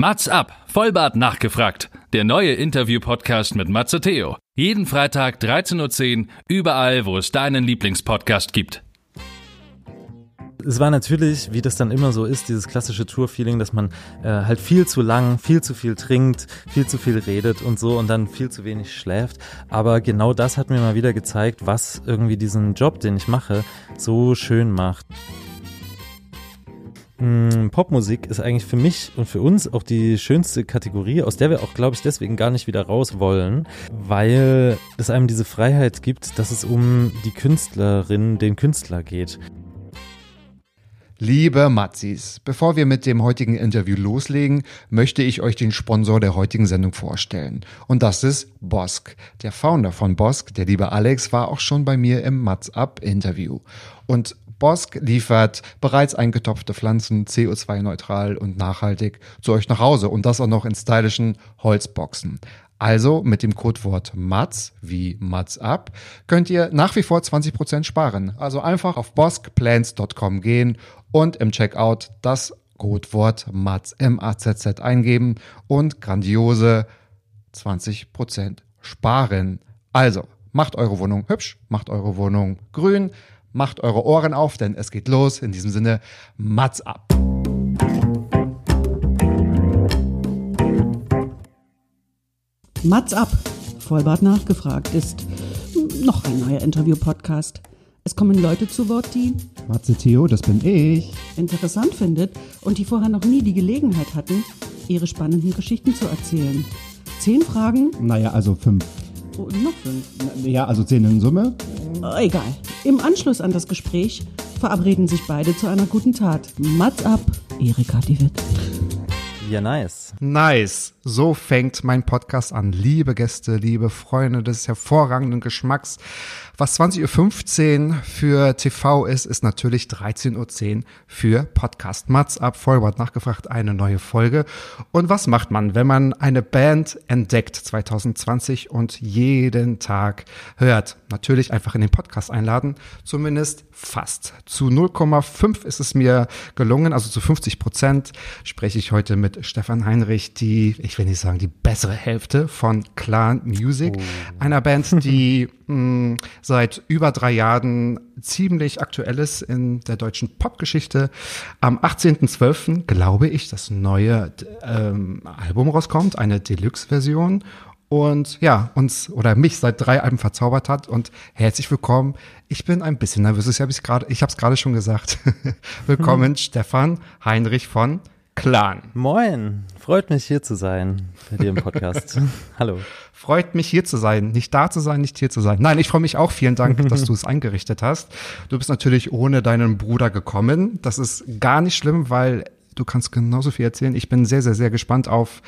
Mats ab, Vollbart nachgefragt. Der neue Interview-Podcast mit Matze Theo. Jeden Freitag 13.10 Uhr, überall, wo es deinen Lieblingspodcast gibt. Es war natürlich, wie das dann immer so ist, dieses klassische Tour-Feeling, dass man äh, halt viel zu lang, viel zu viel trinkt, viel zu viel redet und so und dann viel zu wenig schläft. Aber genau das hat mir mal wieder gezeigt, was irgendwie diesen Job, den ich mache, so schön macht. Mm, Popmusik ist eigentlich für mich und für uns auch die schönste Kategorie, aus der wir auch, glaube ich, deswegen gar nicht wieder raus wollen, weil es einem diese Freiheit gibt, dass es um die Künstlerin, den Künstler geht. Liebe Matzis, bevor wir mit dem heutigen Interview loslegen, möchte ich euch den Sponsor der heutigen Sendung vorstellen. Und das ist Bosk. Der Founder von Bosk, der liebe Alex, war auch schon bei mir im Matz Up Interview. Und Bosk liefert bereits eingetopfte Pflanzen CO2-neutral und nachhaltig zu euch nach Hause und das auch noch in stylischen Holzboxen. Also mit dem Codewort MATS wie MATS ab könnt ihr nach wie vor 20% sparen. Also einfach auf boskplans.com gehen und im Checkout das Codewort MATS M-A-Z-Z eingeben und grandiose 20% sparen. Also macht eure Wohnung hübsch, macht eure Wohnung grün, Macht eure Ohren auf, denn es geht los. In diesem Sinne, Mats ab. Mats ab. Vollbart nachgefragt ist noch ein neuer Interview-Podcast. Es kommen Leute zu Wort, die Matze Theo, das bin ich. interessant findet und die vorher noch nie die Gelegenheit hatten, ihre spannenden Geschichten zu erzählen. Zehn Fragen? Naja, also fünf. Noch fünf. Ja, also zehn in Summe. Oh, egal. Im Anschluss an das Gespräch verabreden sich beide zu einer guten Tat. Mats ab, Erika die Witt. Ja, nice. Nice. So fängt mein Podcast an. Liebe Gäste, liebe Freunde des hervorragenden Geschmacks. Was 20.15 Uhr für TV ist, ist natürlich 13.10 Uhr für Podcast. Mats ab, Vollbart nachgefragt, eine neue Folge. Und was macht man, wenn man eine Band entdeckt 2020 und jeden Tag hört? Natürlich einfach in den Podcast einladen, zumindest fast. Zu 0,5 ist es mir gelungen, also zu 50 Prozent spreche ich heute mit Stefan Heinrich, die, ich will nicht sagen, die bessere Hälfte von Clan Music, oh. einer Band, die mh, seit über drei Jahren ziemlich aktuell ist in der deutschen Popgeschichte. Am 18.12. glaube ich, das neue ähm, Album rauskommt, eine Deluxe-Version und ja, uns oder mich seit drei Alben verzaubert hat. Und herzlich willkommen. Ich bin ein bisschen nervös. Ich habe es gerade, ich habe es gerade schon gesagt. willkommen, mhm. Stefan Heinrich von Clan. Moin, freut mich hier zu sein bei dir im Podcast. Hallo. Freut mich hier zu sein, nicht da zu sein, nicht hier zu sein. Nein, ich freue mich auch. Vielen Dank, dass du es eingerichtet hast. Du bist natürlich ohne deinen Bruder gekommen. Das ist gar nicht schlimm, weil du kannst genauso viel erzählen. Ich bin sehr, sehr, sehr gespannt auf,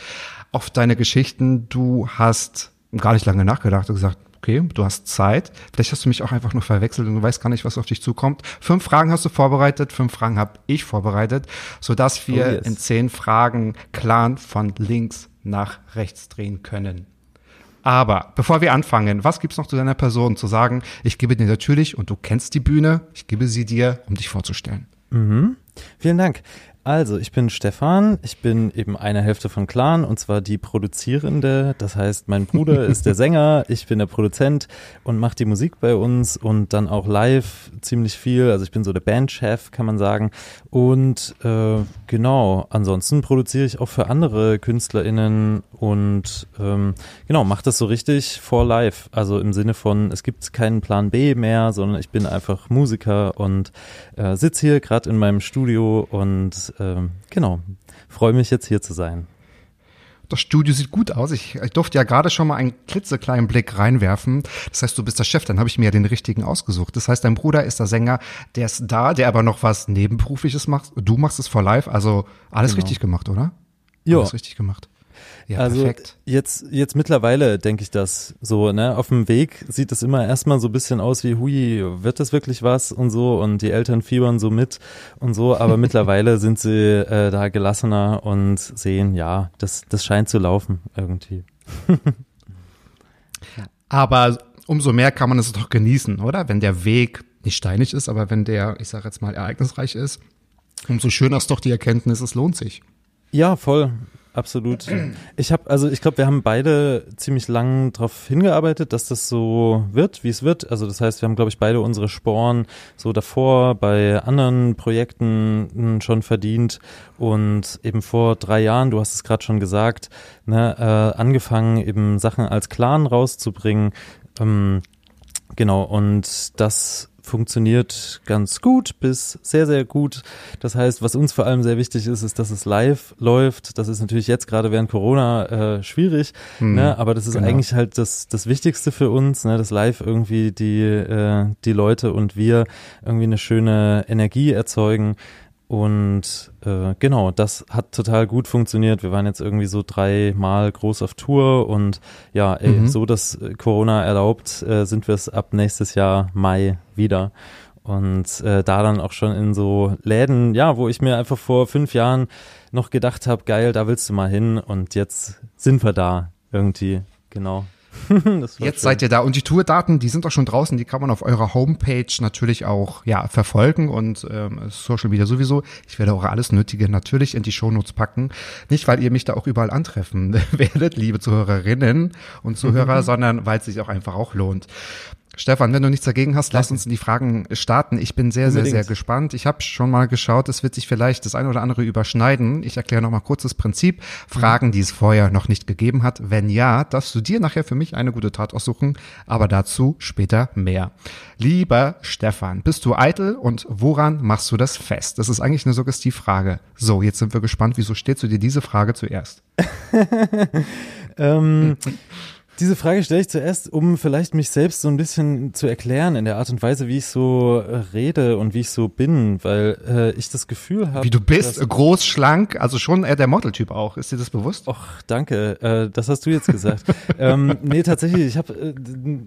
auf deine Geschichten. Du hast gar nicht lange nachgedacht und gesagt, okay, du hast Zeit. Vielleicht hast du mich auch einfach nur verwechselt und du weißt gar nicht, was auf dich zukommt. Fünf Fragen hast du vorbereitet, fünf Fragen habe ich vorbereitet, sodass wir oh yes. in zehn Fragen Clan von links nach rechts drehen können. Aber bevor wir anfangen, was gibt's noch zu deiner Person zu sagen? Ich gebe dir natürlich, und du kennst die Bühne, ich gebe sie dir, um dich vorzustellen. Mhm. Vielen Dank. Also, ich bin Stefan, ich bin eben eine Hälfte von Clan und zwar die Produzierende. Das heißt, mein Bruder ist der Sänger, ich bin der Produzent und mache die Musik bei uns und dann auch live ziemlich viel. Also ich bin so der Bandchef, kann man sagen. Und äh, genau, ansonsten produziere ich auch für andere KünstlerInnen und ähm, genau, mache das so richtig for live. Also im Sinne von, es gibt keinen Plan B mehr, sondern ich bin einfach Musiker und äh, sitze hier gerade in meinem Studio und ähm, genau, freue mich jetzt hier zu sein. Das Studio sieht gut aus. Ich, ich durfte ja gerade schon mal einen klitzekleinen Blick reinwerfen. Das heißt, du bist der Chef, dann habe ich mir ja den richtigen ausgesucht. Das heißt, dein Bruder ist der Sänger, der ist da, der aber noch was Nebenberufliches macht. Du machst es for live, also alles genau. richtig gemacht, oder? Ja. Alles richtig gemacht. Ja, also perfekt. jetzt jetzt mittlerweile denke ich das so, ne, auf dem Weg sieht es immer erstmal so ein bisschen aus wie hui, wird das wirklich was und so und die Eltern fiebern so mit und so, aber mittlerweile sind sie äh, da gelassener und sehen, ja, das das scheint zu laufen irgendwie. aber umso mehr kann man es doch genießen, oder? Wenn der Weg nicht steinig ist, aber wenn der, ich sage jetzt mal, ereignisreich ist, umso schöner ist doch die Erkenntnis, es lohnt sich. Ja, voll. Absolut. Ich habe, also ich glaube, wir haben beide ziemlich lang darauf hingearbeitet, dass das so wird, wie es wird. Also das heißt, wir haben, glaube ich, beide unsere Sporen so davor bei anderen Projekten hm, schon verdient und eben vor drei Jahren, du hast es gerade schon gesagt, ne, äh, angefangen eben Sachen als Clan rauszubringen. Ähm, genau, und das funktioniert ganz gut bis sehr, sehr gut. Das heißt, was uns vor allem sehr wichtig ist, ist, dass es live läuft. Das ist natürlich jetzt gerade während Corona äh, schwierig, Hm, ne? aber das ist genau. eigentlich halt das, das Wichtigste für uns, ne? dass live irgendwie die, äh, die Leute und wir irgendwie eine schöne Energie erzeugen. Und äh, genau, das hat total gut funktioniert. Wir waren jetzt irgendwie so dreimal groß auf Tour und ja, ey, Mhm. so dass Corona erlaubt, äh, sind wir es ab nächstes Jahr Mai wieder. Und äh, da dann auch schon in so Läden, ja, wo ich mir einfach vor fünf Jahren noch gedacht habe, geil, da willst du mal hin und jetzt sind wir da irgendwie, genau. Jetzt schön. seid ihr da und die Tourdaten, die sind auch schon draußen, die kann man auf eurer Homepage natürlich auch ja verfolgen und ähm, Social Media sowieso. Ich werde auch alles Nötige natürlich in die Shownotes packen. Nicht, weil ihr mich da auch überall antreffen werdet, liebe Zuhörerinnen und Zuhörer, sondern weil es sich auch einfach auch lohnt. Stefan, wenn du nichts dagegen hast, lass uns in die Fragen starten. Ich bin sehr, sehr, Unbedingt. sehr gespannt. Ich habe schon mal geschaut, es wird sich vielleicht das eine oder andere überschneiden. Ich erkläre noch mal kurz das Prinzip. Fragen, die es vorher noch nicht gegeben hat. Wenn ja, darfst du dir nachher für mich eine gute Tat aussuchen, aber dazu später mehr. Lieber Stefan, bist du eitel und woran machst du das fest? Das ist eigentlich eine Suggestivfrage. So, jetzt sind wir gespannt. Wieso stellst du dir diese Frage zuerst? Ähm, diese Frage stelle ich zuerst, um vielleicht mich selbst so ein bisschen zu erklären in der Art und Weise, wie ich so äh, rede und wie ich so bin, weil äh, ich das Gefühl habe. Wie du bist, dass- groß, schlank, also schon eher der Modeltyp auch. Ist dir das bewusst? Och, danke. Äh, das hast du jetzt gesagt. ähm, nee, tatsächlich, ich habe äh,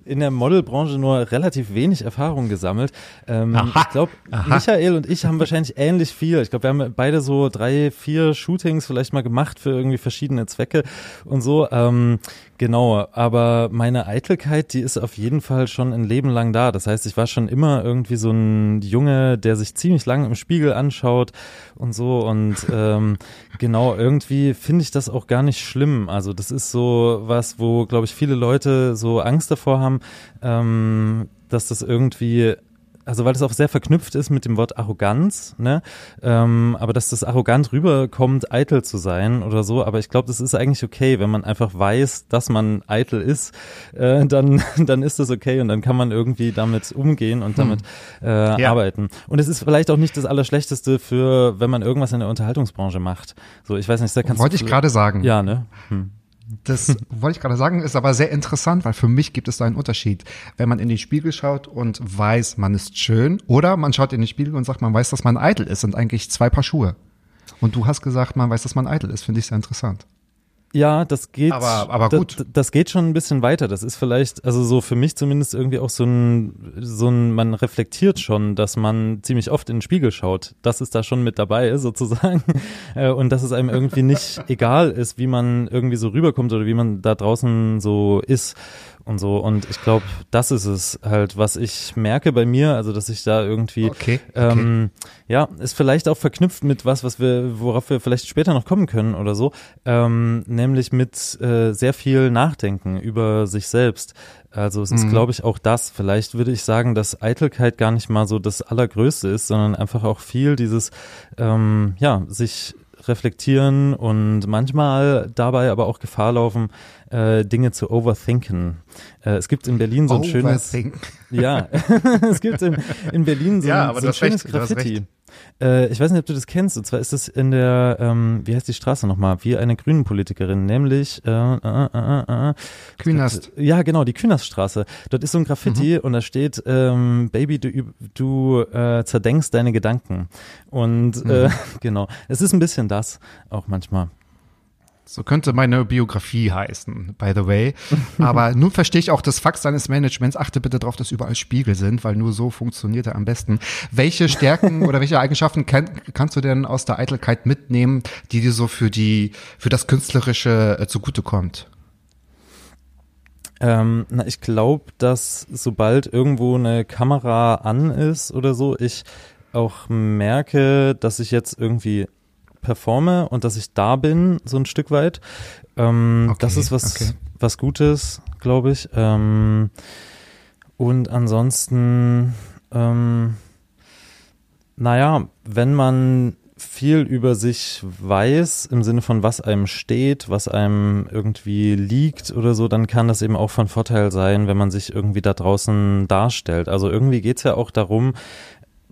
in der Modelbranche nur relativ wenig Erfahrung gesammelt. Ähm, Aha. ich glaube, Michael und ich haben wahrscheinlich ähnlich viel. Ich glaube, wir haben beide so drei, vier Shootings vielleicht mal gemacht für irgendwie verschiedene Zwecke und so. Ähm, genau, aber meine Eitelkeit, die ist auf jeden Fall schon ein Leben lang da. Das heißt, ich war schon immer irgendwie so ein Junge, der sich ziemlich lang im Spiegel anschaut und so und ähm, genau, irgendwie finde ich das auch gar nicht schlimm. Also das ist so was, wo, glaube ich, viele Leute so Angst davor haben, ähm, dass das irgendwie also weil das auch sehr verknüpft ist mit dem Wort Arroganz, ne? Ähm, aber dass das arrogant rüberkommt, eitel zu sein oder so. Aber ich glaube, das ist eigentlich okay, wenn man einfach weiß, dass man eitel ist, äh, dann dann ist das okay und dann kann man irgendwie damit umgehen und damit äh, Ja. arbeiten. Und es ist vielleicht auch nicht das Allerschlechteste für, wenn man irgendwas in der Unterhaltungsbranche macht. So, ich weiß nicht, da kannst Wollte ich gerade sagen. Ja, ne? Hm. Das wollte ich gerade sagen, ist aber sehr interessant, weil für mich gibt es da einen Unterschied. Wenn man in den Spiegel schaut und weiß, man ist schön, oder man schaut in den Spiegel und sagt, man weiß, dass man eitel ist, sind eigentlich zwei Paar Schuhe. Und du hast gesagt, man weiß, dass man eitel ist, finde ich sehr interessant. Ja, das geht. Aber- aber gut. Das, das geht schon ein bisschen weiter. Das ist vielleicht, also so für mich zumindest irgendwie auch so ein, so ein, man reflektiert schon, dass man ziemlich oft in den Spiegel schaut. Das ist da schon mit dabei, sozusagen. Äh, Und dass es einem irgendwie nicht egal ist, wie man irgendwie so rüberkommt oder wie man da draußen so ist und so. Und ich glaube, das ist es halt, was ich merke bei mir, also dass ich da irgendwie Okay, okay. ähm, ja, ist vielleicht auch verknüpft mit was, was wir, worauf wir vielleicht später noch kommen können oder so, ähm, nämlich mit äh, sehr viel Nachdenken über sich selbst. Also es Mhm. ist, glaube ich, auch das. Vielleicht würde ich sagen, dass Eitelkeit gar nicht mal so das Allergrößte ist, sondern einfach auch viel dieses, ähm, ja, sich reflektieren und manchmal dabei aber auch Gefahr laufen, äh, Dinge zu overthinken. Äh, es gibt in Berlin so ein schönes, ja, es gibt in, in Berlin so Ja, ein, aber so ein schönes recht, Graffiti. Äh, ich weiß nicht, ob du das kennst. Und zwar ist es in der, ähm, wie heißt die Straße nochmal? Wie eine grünen Politikerin, nämlich äh, äh, äh, äh, äh, Künast. ja, genau, die Künaststraße. Dort ist so ein Graffiti Mhm. und da steht, ähm, Baby, du, du äh, zerdenkst deine Gedanken. Und äh, Mhm. genau, es ist ein bisschen das auch manchmal. So könnte meine Biografie heißen, by the way. Aber nun verstehe ich auch das Fax deines Managements. Achte bitte darauf, dass überall Spiegel sind, weil nur so funktioniert er am besten. Welche Stärken oder welche Eigenschaften kann, kannst du denn aus der Eitelkeit mitnehmen, die dir so für die, für das Künstlerische äh, zugutekommt? Ähm, na, ich glaube, dass sobald irgendwo eine Kamera an ist oder so, ich auch merke, dass ich jetzt irgendwie performe und dass ich da bin, so ein Stück weit. Ähm, Okay, das ist was, okay. was Gutes, glaube ich. Ähm, und ansonsten, ähm, naja, wenn man viel über sich weiß, im Sinne von was einem steht, was einem irgendwie liegt oder so, dann kann das eben auch von Vorteil sein, wenn man sich irgendwie da draußen darstellt. Also irgendwie geht's ja auch darum,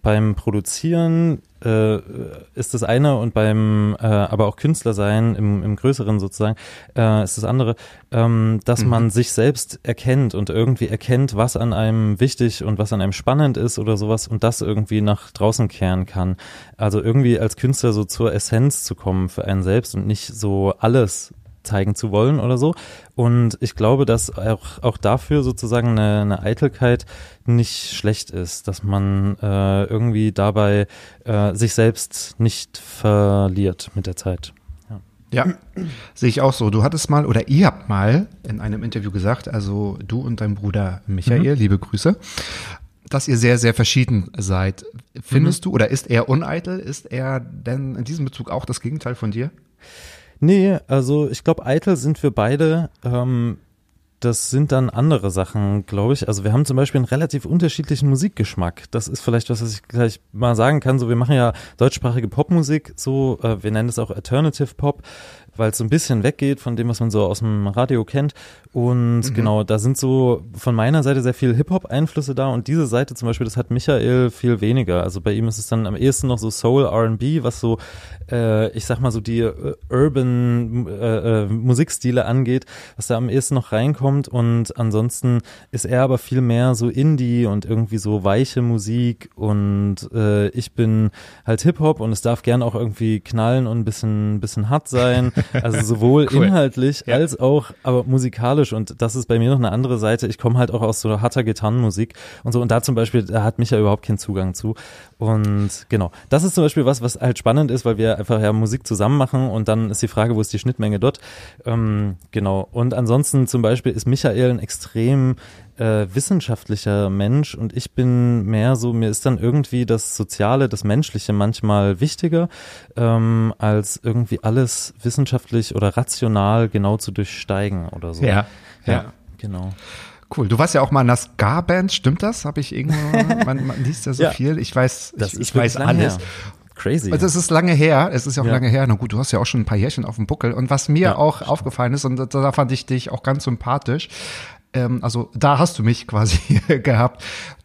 beim Produzieren äh, ist das eine und beim äh, aber auch Künstler sein im, im Größeren sozusagen äh, ist das andere, ähm, dass man sich selbst erkennt und irgendwie erkennt, was an einem wichtig und was an einem spannend ist oder sowas und das irgendwie nach draußen kehren kann. Also irgendwie als Künstler so zur Essenz zu kommen für einen selbst und nicht so alles zeigen zu wollen oder so. Und ich glaube, dass auch, auch dafür sozusagen eine, eine Eitelkeit nicht schlecht ist, dass man äh, irgendwie dabei äh, sich selbst nicht verliert mit der Zeit. Ja, sehe ich auch so. Du hattest mal oder ihr habt mal in einem Interview gesagt, also du und dein Bruder Michael, liebe Grüße, dass ihr sehr, sehr verschieden seid. Findest du oder ist er uneitel? Ist er denn in diesem Bezug auch das Gegenteil von dir? Nee, also ich glaube, eitel sind wir beide. Ähm, das sind dann andere Sachen, glaube ich. Also wir haben zum Beispiel einen relativ unterschiedlichen Musikgeschmack. Das ist vielleicht was, was ich gleich mal sagen kann. So, wir machen ja deutschsprachige Popmusik, so, äh, wir nennen es auch Alternative Pop, weil es so ein bisschen weggeht von dem, was man so aus dem Radio kennt. Und genau, da sind so von meiner Seite sehr viel Hip-Hop-Einflüsse da und diese Seite zum Beispiel, das hat Michael viel weniger. Also bei ihm ist es dann am ehesten noch so Soul R&B, was so, äh, ich sag mal so die äh, Urban äh, äh, Musikstile angeht, was da am ehesten noch reinkommt und ansonsten ist er aber viel mehr so Indie und irgendwie so weiche Musik und äh, ich bin halt Hip-Hop und es darf gern auch irgendwie knallen und ein bisschen, bisschen hart sein. Also sowohl Cool. inhaltlich als auch, aber musikalisch. Und das ist bei mir noch eine andere Seite. Ich komme halt auch aus so harter Gitarrenmusik und so. Und da zum Beispiel, da hat mich ja überhaupt keinen Zugang zu. Und genau, das ist zum Beispiel was, was halt spannend ist, weil wir einfach ja Musik zusammen machen. Und dann ist die Frage, wo ist die Schnittmenge dort? Ähm, genau. Und ansonsten zum Beispiel ist Michael ein extrem äh, wissenschaftlicher Mensch und ich bin mehr so, mir ist dann irgendwie das Soziale, das Menschliche manchmal wichtiger, ähm, als irgendwie alles wissenschaftlich oder rational genau zu durchsteigen oder so. Ja, ja. ja genau. Cool. Du warst ja auch mal in einer Ska-Band, stimmt das? Habe ich irgendwo, man, man liest ja so Ja. viel. Ich weiß, ich, ich weiß alles. her. Crazy. Also es ist lange her, es ist ja auch Ja. lange her. Na gut, du hast ja auch schon ein paar Jährchen auf dem Buckel. Und was mir Ja, auch aufgefallen ist, und da fand ich dich auch ganz sympathisch, ähm, also da hast du mich quasi gehabt.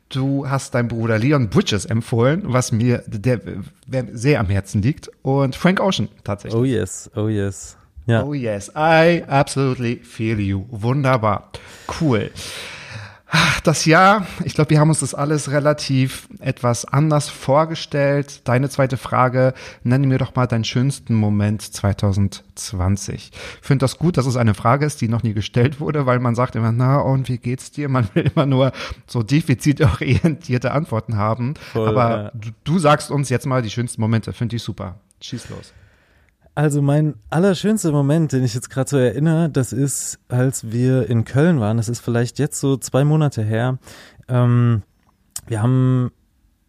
Du hast deinem Bruder Leon Bridges empfohlen, was mir der, der sehr am Herzen liegt. Und Frank Ocean tatsächlich. oh yes, oh yes. Ja. Oh yes, I absolutely feel you. Wunderbar. Cool. Das Jahr, ich glaube, wir haben uns das alles relativ etwas anders vorgestellt. Deine zweite Frage, nenne mir doch mal deinen schönsten Moment 2020. Ich finde das gut, dass es eine Frage ist, die noch nie gestellt wurde, weil man sagt immer, na und wie geht's dir? Man will immer nur so defizitorientierte Antworten haben. Voll, Aber ja. du, du sagst uns jetzt mal die schönsten Momente. Finde ich super. Schieß los. Also mein allerschönster Moment, den ich jetzt gerade so erinnere, das ist, als wir in Köln waren. Das ist vielleicht jetzt so zwei Monate her. Ähm, wir haben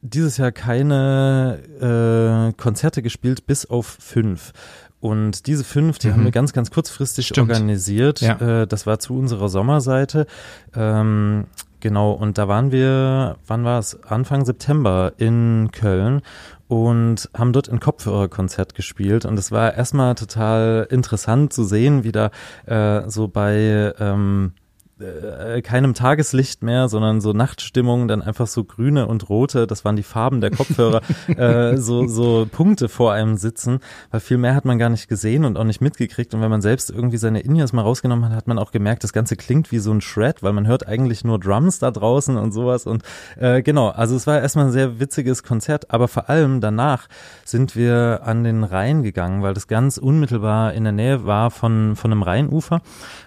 dieses Jahr keine äh, Konzerte gespielt, bis auf fünf. Und diese fünf, die haben wir ganz, ganz kurzfristig Stimmt. organisiert. Ja. Äh, das war zu unserer Sommerseite. Ähm, genau, und da waren wir, wann war es? Anfang September in Köln und haben dort ein Kopfhörerkonzert gespielt. Und es war erstmal total interessant zu sehen, wie da äh, so bei ähm, äh, keinem Tageslicht mehr, sondern so Nachtstimmung, dann einfach so grüne und rote, das waren die Farben der Kopfhörer, äh, so, so Punkte vor einem sitzen, weil viel mehr hat man gar nicht gesehen und auch nicht mitgekriegt. Und wenn man selbst irgendwie seine In-Ears mal rausgenommen hat, hat man auch gemerkt, das Ganze klingt wie so ein Shred, weil man hört eigentlich nur Drums da draußen und sowas. Und äh, genau, also es war erstmal ein sehr witziges Konzert, aber vor allem danach sind wir an den Rhein gegangen, weil das ganz unmittelbar in der Nähe war von, von einem Rheinufer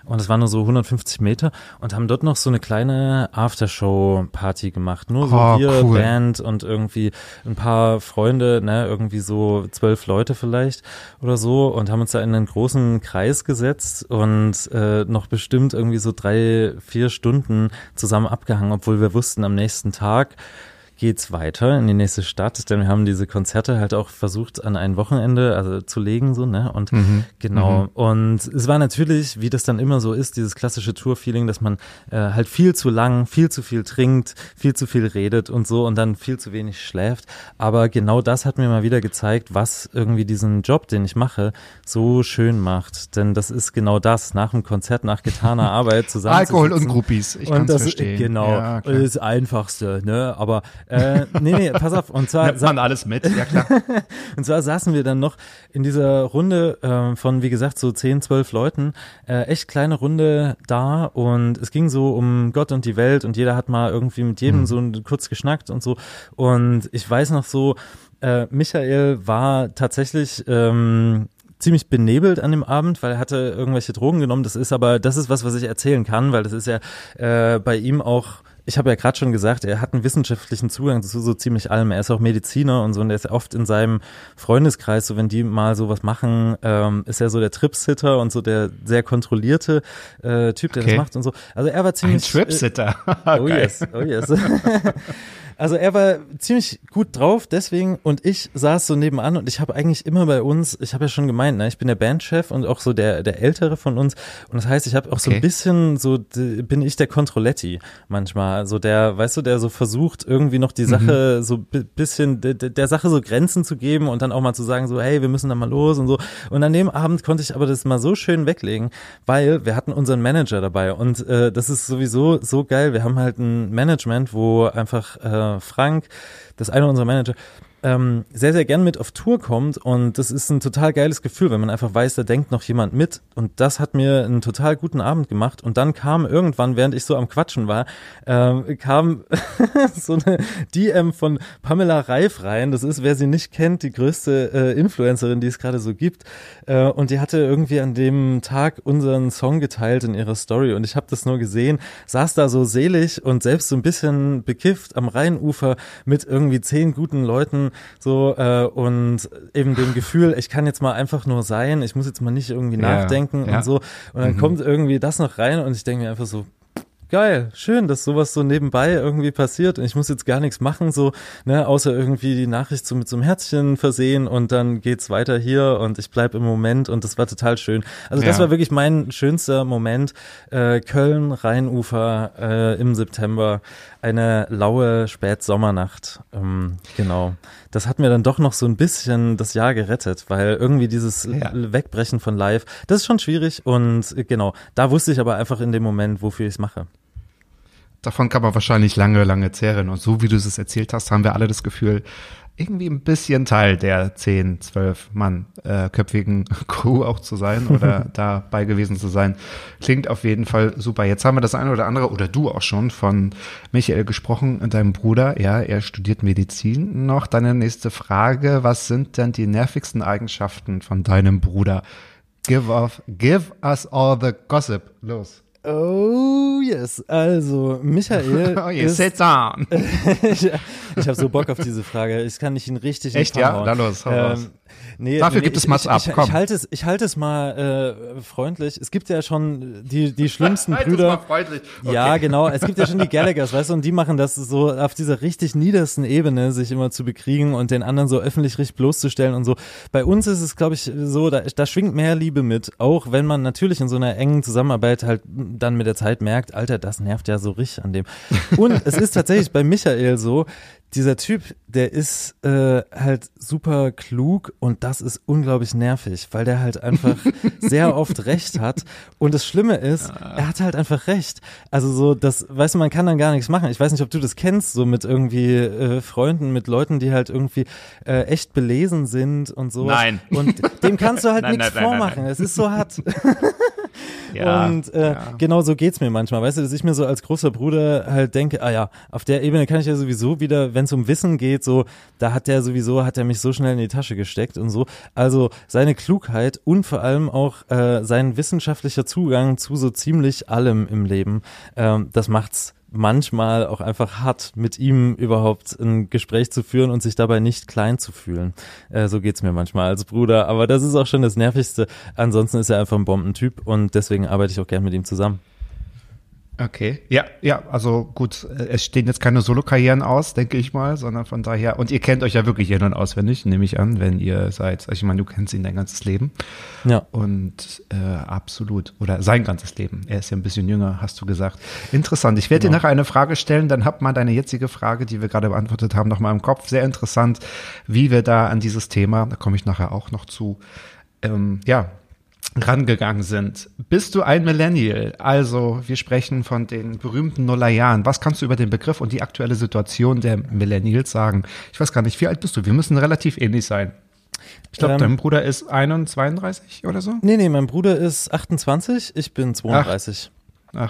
und es waren nur so 150 Meter und haben dort noch so eine kleine Aftershow-Party gemacht. Nur so Oh, wir, cool. Band und irgendwie ein paar Freunde, ne, irgendwie so zwölf Leute vielleicht oder so und haben uns da in einen großen Kreis gesetzt und äh, noch bestimmt irgendwie so drei, vier Stunden zusammen abgehangen, obwohl wir wussten, am nächsten Tag geht's weiter in die nächste Stadt, denn wir haben diese Konzerte halt auch versucht an ein Wochenende also zu legen so, ne? Und Mhm. genau. Und es war natürlich, wie das dann immer so ist, dieses klassische Tour-Feeling, dass man äh, halt viel zu lang, viel zu viel trinkt, viel zu viel redet und so und dann viel zu wenig schläft. Aber genau das hat mir mal wieder gezeigt, was irgendwie diesen Job, den ich mache, so schön macht. Denn das ist genau das, nach dem Konzert, nach getaner Arbeit zusammen. Alkohol und. Groupies, ich das, verstehen. Genau, Ja, das Einfachste, ne? Aber äh, nee, nee, pass auf. Und zwar, Nimmt man alles mit, ja klar. und zwar saßen wir dann noch in dieser Runde äh, von, wie gesagt, so 10, 12 Leuten, äh, echt kleine Runde da und es ging so um Gott und die Welt und jeder hat mal irgendwie mit jedem so ein- kurz geschnackt und so. Und ich weiß noch so, äh, Michael war tatsächlich ähm, ziemlich benebelt an dem Abend, weil er hatte irgendwelche Drogen genommen. Das ist aber, das ist was, was ich erzählen kann, weil das ist ja äh, bei ihm auch ich habe ja gerade schon gesagt, er hat einen wissenschaftlichen Zugang zu so ziemlich allem. Er ist auch Mediziner und so und er ist oft in seinem Freundeskreis, so wenn die mal sowas machen, ähm, ist er so der Tripsitter und so der sehr kontrollierte äh, Typ, der Okay. das macht und so. Also er war Ein ziemlich äh, Tripsitter. Oh Geil. yes, oh yes. Also er war ziemlich gut drauf, deswegen und ich saß so nebenan und ich habe eigentlich immer bei uns, ich habe ja schon gemeint, ne, ich bin der Bandchef und auch so der der ältere von uns. Und das heißt, ich habe auch so Okay. ein bisschen so bin ich der Controletti manchmal, also der, weißt du, der so versucht irgendwie noch die Sache so bi- bisschen de- de- der Sache so Grenzen zu geben und dann auch mal zu sagen so, hey, wir müssen da mal los und so. Und an dem Abend konnte ich aber das mal so schön weglegen, weil wir hatten unseren Manager dabei. Und äh, das ist sowieso so geil, wir haben halt ein Management, wo einfach äh, Frank, das eine unserer Manager, ähm, sehr, sehr gern mit auf Tour kommt und das ist ein total geiles Gefühl, wenn man einfach weiß, da denkt noch jemand mit und das hat mir einen total guten Abend gemacht und dann kam irgendwann, während ich so am Quatschen war, ähm, kam so eine DM von Pamela Reif rein, das ist, wer sie nicht kennt, die größte äh, Influencerin, die es gerade so gibt äh, und die hatte irgendwie an dem Tag unseren Song geteilt in ihrer Story und ich habe das nur gesehen, saß da so selig und selbst so ein bisschen bekifft am Rheinufer mit irgendwie zehn guten Leuten so äh, und eben dem Gefühl, ich kann jetzt mal einfach nur sein, ich muss jetzt mal nicht irgendwie Ja, nachdenken ja. und so und dann kommt irgendwie das noch rein und ich denke mir einfach so, geil, schön, dass sowas so nebenbei irgendwie passiert und ich muss jetzt gar nichts machen, so, ne, außer irgendwie die Nachricht so mit so einem Herzchen versehen und dann geht's weiter hier und ich bleib im Moment und das war total schön. Also das Ja. war wirklich mein schönster Moment. Äh, Köln, Rheinufer äh, im September, eine laue Spätsommernacht. Ähm, genau. Das hat mir dann doch noch so ein bisschen das Jahr gerettet, weil irgendwie dieses Ja. Wegbrechen von live, das ist schon schwierig und äh, genau, da wusste ich aber einfach in dem Moment, wofür ich es mache. Davon kann man wahrscheinlich lange, lange zehren. Und so wie du es erzählt hast, haben wir alle das Gefühl, irgendwie ein bisschen Teil der 10, 12 Mann äh, köpfigen Crew auch zu sein oder dabei gewesen zu sein. Klingt auf jeden Fall super. Jetzt haben wir das eine oder andere, oder du auch schon, von Michael gesprochen, deinem Bruder. Ja, er studiert Medizin noch. Deine nächste Frage, was sind denn die nervigsten Eigenschaften von deinem Bruder? Give, off, give us all the gossip. Los. Oh yes, also Michael Oh, yeah, ist, sit down. ich, ich habe so Bock auf diese Frage. Ich kann nicht ihn richtig Echt, ja? hauen. Na los, hau raus. Nee, Dafür nee, gibt es Mats ich, ab, Ich, komm. ich halte es, ich halte es mal äh, freundlich. Es gibt ja schon die die schlimmsten Halt es Brüder. mal freundlich. Okay. Ja, genau. Es gibt ja schon die Gallaghers, weißt du, und die machen das so auf dieser richtig niedersten Ebene, sich immer zu bekriegen und den anderen so öffentlich richtig bloßzustellen und so. Bei uns ist es, glaube ich, so, da, da schwingt mehr Liebe mit, auch wenn man natürlich in so einer engen Zusammenarbeit halt dann mit der Zeit merkt, Alter, das nervt ja so richtig an dem. Und es ist tatsächlich bei Michael so, dieser Typ, der ist äh, halt super klug und das ist unglaublich nervig, weil der halt einfach sehr oft recht hat. Und das Schlimme ist, er hat halt einfach recht. Also so, das, weißt du, man kann dann gar nichts machen. Ich weiß nicht, ob du das kennst, so mit irgendwie äh, Freunden, mit Leuten, die halt irgendwie äh, echt belesen sind und so. Nein. Und dem kannst du halt nichts nein, nein, nein, vormachen. Es ist so hart. Ja, und äh, ja. genau so geht's mir manchmal, weißt du, dass ich mir so als großer Bruder halt denke, ah ja, auf der Ebene kann ich ja sowieso wieder, wenn es um Wissen geht, so, da hat der sowieso, hat er mich so schnell in die Tasche gesteckt und so. Also seine Klugheit und vor allem auch äh, sein wissenschaftlicher Zugang zu so ziemlich allem im Leben, ähm, das macht's manchmal auch einfach hart, mit ihm überhaupt ein Gespräch zu führen und sich dabei nicht klein zu fühlen. Äh, so geht's mir manchmal als Bruder. Aber das ist auch schon das Nervigste. Ansonsten ist er einfach ein Bombentyp und deswegen arbeite ich auch gern mit ihm zusammen. Okay, ja, ja, also gut, äh, es stehen jetzt keine Solo-Karrieren aus, denke ich mal, sondern von daher, und ihr kennt euch ja wirklich in- und auswendig, nehme ich an, wenn ihr seid, also ich meine, du kennst ihn dein ganzes Leben. Ja. Und äh, absolut, oder sein ganzes Leben. Er ist ja ein bisschen jünger, hast du gesagt. Interessant. Ich werde dir nachher eine Frage stellen, dann habt mal deine jetzige Frage, die wir gerade beantwortet haben, noch mal im Kopf. Sehr interessant, wie wir da an dieses Thema, da komme ich nachher auch noch zu, ähm, ja, rangegangen sind. Bist du ein Millennial? Also, wir sprechen von den berühmten Nullerjahren. Was kannst du über den Begriff und die aktuelle Situation der Millennials sagen? Ich weiß gar nicht, wie alt bist du? Wir müssen relativ ähnlich sein. Ich glaube, Ähm, dein Bruder ist 31 oder so? Nee, nee, mein Bruder ist 28, ich bin 32. Ach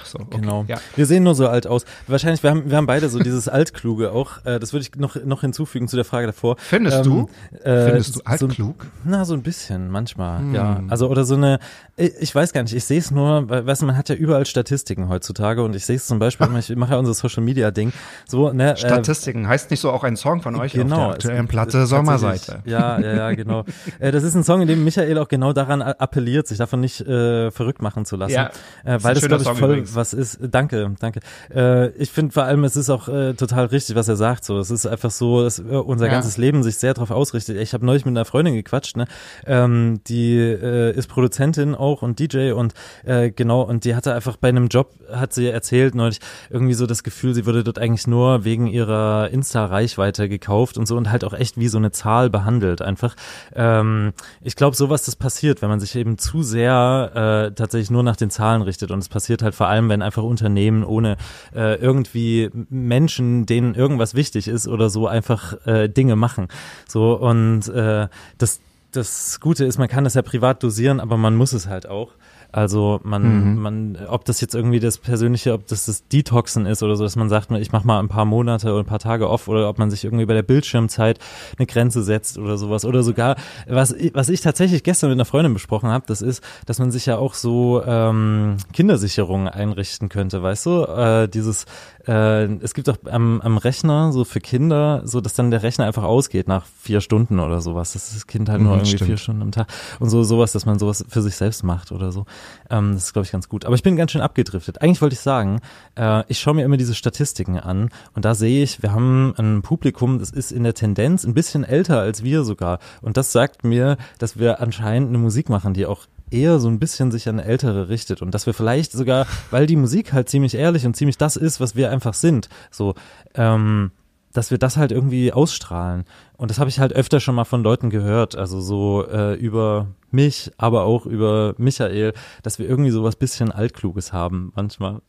so, okay. Genau. Ja. Wir sehen nur so alt aus. Wahrscheinlich, wir haben, wir haben beide so dieses Altkluge auch. Äh, das würde ich noch, noch hinzufügen zu der Frage davor. Findest du? Äh, Findest du so- altklug? Na, so ein bisschen, manchmal, Hm. ja. Also, oder so eine, ich, ich weiß gar nicht, ich sehe es nur, weil, weißt du, man hat ja überall Statistiken heutzutage und ich sehe es zum Beispiel, ich mache ja unser Social Media Ding, so, ne, äh, Statistiken heißt nicht so auch ein Song von euch Genau, auf der aktuellen Platte Sommerseite. Ja, ja, ja, genau. äh, das ist ein Song, in dem Michael auch genau daran appelliert, sich davon nicht äh, verrückt machen zu lassen. Ja, äh, weil das, glaube ich, voll übrigens. was ist. Danke, danke. Äh, ich finde vor allem, es ist auch äh, total richtig, was er sagt. So, es ist einfach so, dass äh, unser Ja. ganzes Leben sich sehr darauf ausrichtet. Ich habe neulich mit einer Freundin gequatscht, ne? Ähm, die äh, ist Produzentin auch und DJ und äh, genau, und die hatte einfach bei einem Job, hat sie erzählt neulich, irgendwie so das Gefühl, sie würde dort eigentlich nur wegen ihrer Insta-Reichweite gekauft und so und halt auch echt wie so eine Zahl behandelt einfach. Ähm, ich glaube, sowas, das passiert, wenn man sich eben zu sehr äh, tatsächlich nur nach den Zahlen richtet und es passiert halt vor allem, wenn einfach Unternehmen ohne äh, irgendwie Menschen, denen irgendwas wichtig ist oder so einfach äh, Dinge machen. So und äh, das das Gute ist, man kann das ja privat dosieren, aber man muss es halt auch. Also man, man, ob das jetzt irgendwie das Persönliche, ob das das Detoxen ist oder so, dass man sagt, ich mache mal ein paar Monate oder ein paar Tage off oder ob man sich irgendwie bei der Bildschirmzeit eine Grenze setzt oder sowas oder sogar, was, ich- was ich tatsächlich gestern mit einer Freundin besprochen habe, das ist, dass man sich ja auch so ähm, Kindersicherungen einrichten könnte, weißt du? Äh, dieses, äh, es gibt auch am, am Rechner so für Kinder, so dass dann der Rechner einfach ausgeht nach vier Stunden oder sowas, dass das Kind halt nur Mhm, irgendwie stimmt. vier Stunden am Tag und so sowas, dass man sowas für sich selbst macht oder so. Ähm, das ist, glaube ich, ganz gut. Aber ich bin ganz schön abgedriftet. Eigentlich wollte ich sagen, äh, ich schaue mir immer diese Statistiken an und da sehe ich, wir haben ein Publikum, das ist in der Tendenz ein bisschen älter als wir sogar. Und das sagt mir, dass wir anscheinend eine Musik machen, die auch eher so ein bisschen sich an Ältere richtet und dass wir vielleicht sogar, weil die Musik halt ziemlich ehrlich und ziemlich das ist, was wir einfach sind, so, ähm, dass wir das halt irgendwie ausstrahlen. Und das habe ich halt öfter schon mal von Leuten gehört, also so äh, über mich, aber auch über Michael, dass wir irgendwie sowas bisschen Altkluges haben manchmal.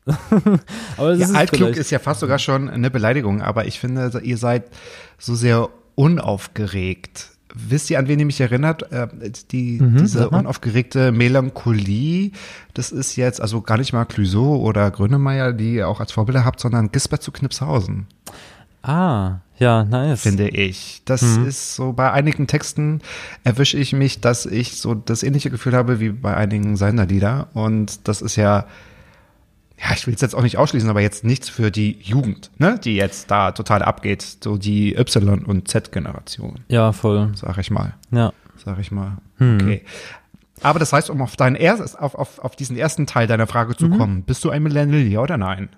aber Ja, ist altklug ist ja fast sogar schon eine Beleidigung, aber ich finde, ihr seid so sehr unaufgeregt. Wisst ihr, an wen ihr mich erinnert? Äh, die, diese sag mal. unaufgeregte Melancholie, das ist jetzt also gar nicht mal Clouseau oder Grönemeyer, die ihr auch als Vorbilder habt, sondern Gisbert zu Knipshausen, Ah, ja, nice. finde ich. Das ist so, bei einigen Texten erwische ich mich, dass ich so das ähnliche Gefühl habe wie bei einigen seiner Lieder. Und das ist ja, ja, ich will es jetzt auch nicht ausschließen, aber jetzt nichts für die Jugend, ne, die jetzt da total abgeht, so die Y- und Z-Generation, Ja, voll. sag ich mal, Ja. sag ich mal. Okay. Aber das heißt, um auf dein erstes, auf, auf, auf diesen ersten Teil deiner Frage zu kommen, bist du ein Millennial, ja oder nein?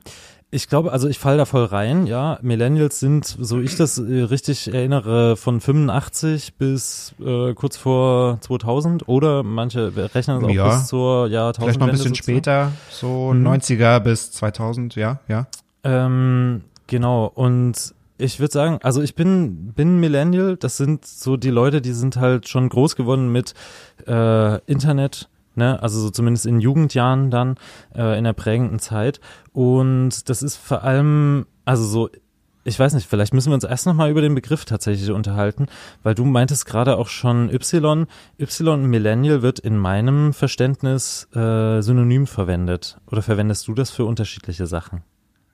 Ich glaube, also ich fall da voll rein, ja. Millennials sind, so ich das äh, richtig erinnere, von 85 bis äh, kurz vor 2000 oder manche rechnen es auch Ja. bis zur Jahrtausendwende. Vielleicht noch ein bisschen sozusagen. später, so 90er bis 2000, ja, ja. Ähm, genau, und ich würde sagen, also ich bin, bin Millennial, das sind so die Leute, die sind halt schon groß geworden mit äh, Internet, ne, also so zumindest in Jugendjahren dann, äh, in der prägenden Zeit. Und das ist vor allem, also so, ich weiß nicht, vielleicht müssen wir uns erst nochmal über den Begriff tatsächlich unterhalten, weil du meintest gerade auch schon Y. Y Millennial wird in meinem Verständnis äh, synonym verwendet. Oder verwendest du das für unterschiedliche Sachen?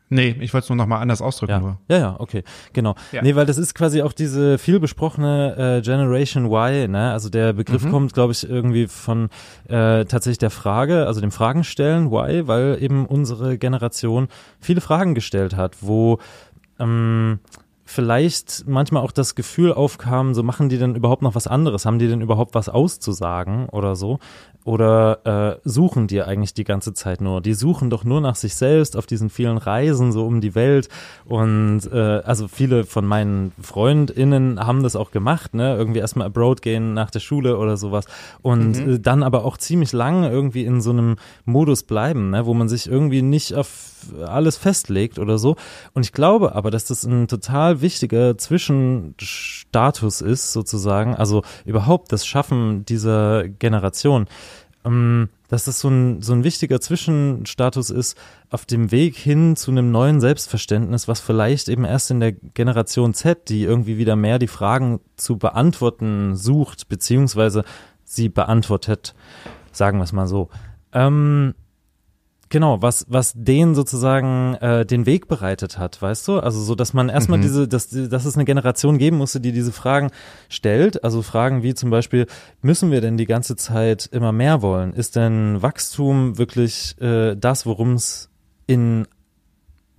Nee, ich wollte es nur noch mal anders ausdrücken. Ja, Nur. ja, ja, okay, genau. Ja. Nee, weil das ist quasi auch diese viel besprochene äh, Generation Y, ne? Also der Begriff Mhm. kommt, glaube ich, irgendwie von äh, tatsächlich der Frage, also dem Fragenstellen Why, weil eben unsere Generation viele Fragen gestellt hat, wo ähm, vielleicht manchmal auch das Gefühl aufkam, so machen die denn überhaupt noch was anderes? Haben die denn überhaupt was auszusagen oder so? Oder äh, suchen die eigentlich die ganze Zeit nur? Die suchen doch nur nach sich selbst auf diesen vielen Reisen so um die Welt. Und äh, also viele von meinen FreundInnen haben das auch gemacht, ne? Irgendwie erstmal abroad gehen nach der Schule oder sowas. Und Mhm. äh, dann aber auch ziemlich lang irgendwie in so einem Modus bleiben, ne? wo man sich irgendwie nicht auf alles festlegt oder so. Und ich glaube aber, dass das ein total wichtiger Zwischenstatus ist, sozusagen. Also überhaupt das Schaffen dieser Generation. Ähm, dass das so ein, so ein wichtiger Zwischenstatus ist auf dem Weg hin zu einem neuen Selbstverständnis, was vielleicht eben erst in der Generation Z, die irgendwie wieder mehr die Fragen zu beantworten sucht, beziehungsweise sie beantwortet, sagen wir es mal so. Ähm, Genau, was, was denen sozusagen äh, den Weg bereitet hat, weißt du? Also so, dass man erstmal Mhm. diese, dass, dass es eine Generation geben musste, die diese Fragen stellt. Also Fragen wie zum Beispiel, müssen wir denn die ganze Zeit immer mehr wollen? Ist denn Wachstum wirklich äh, das, worum es in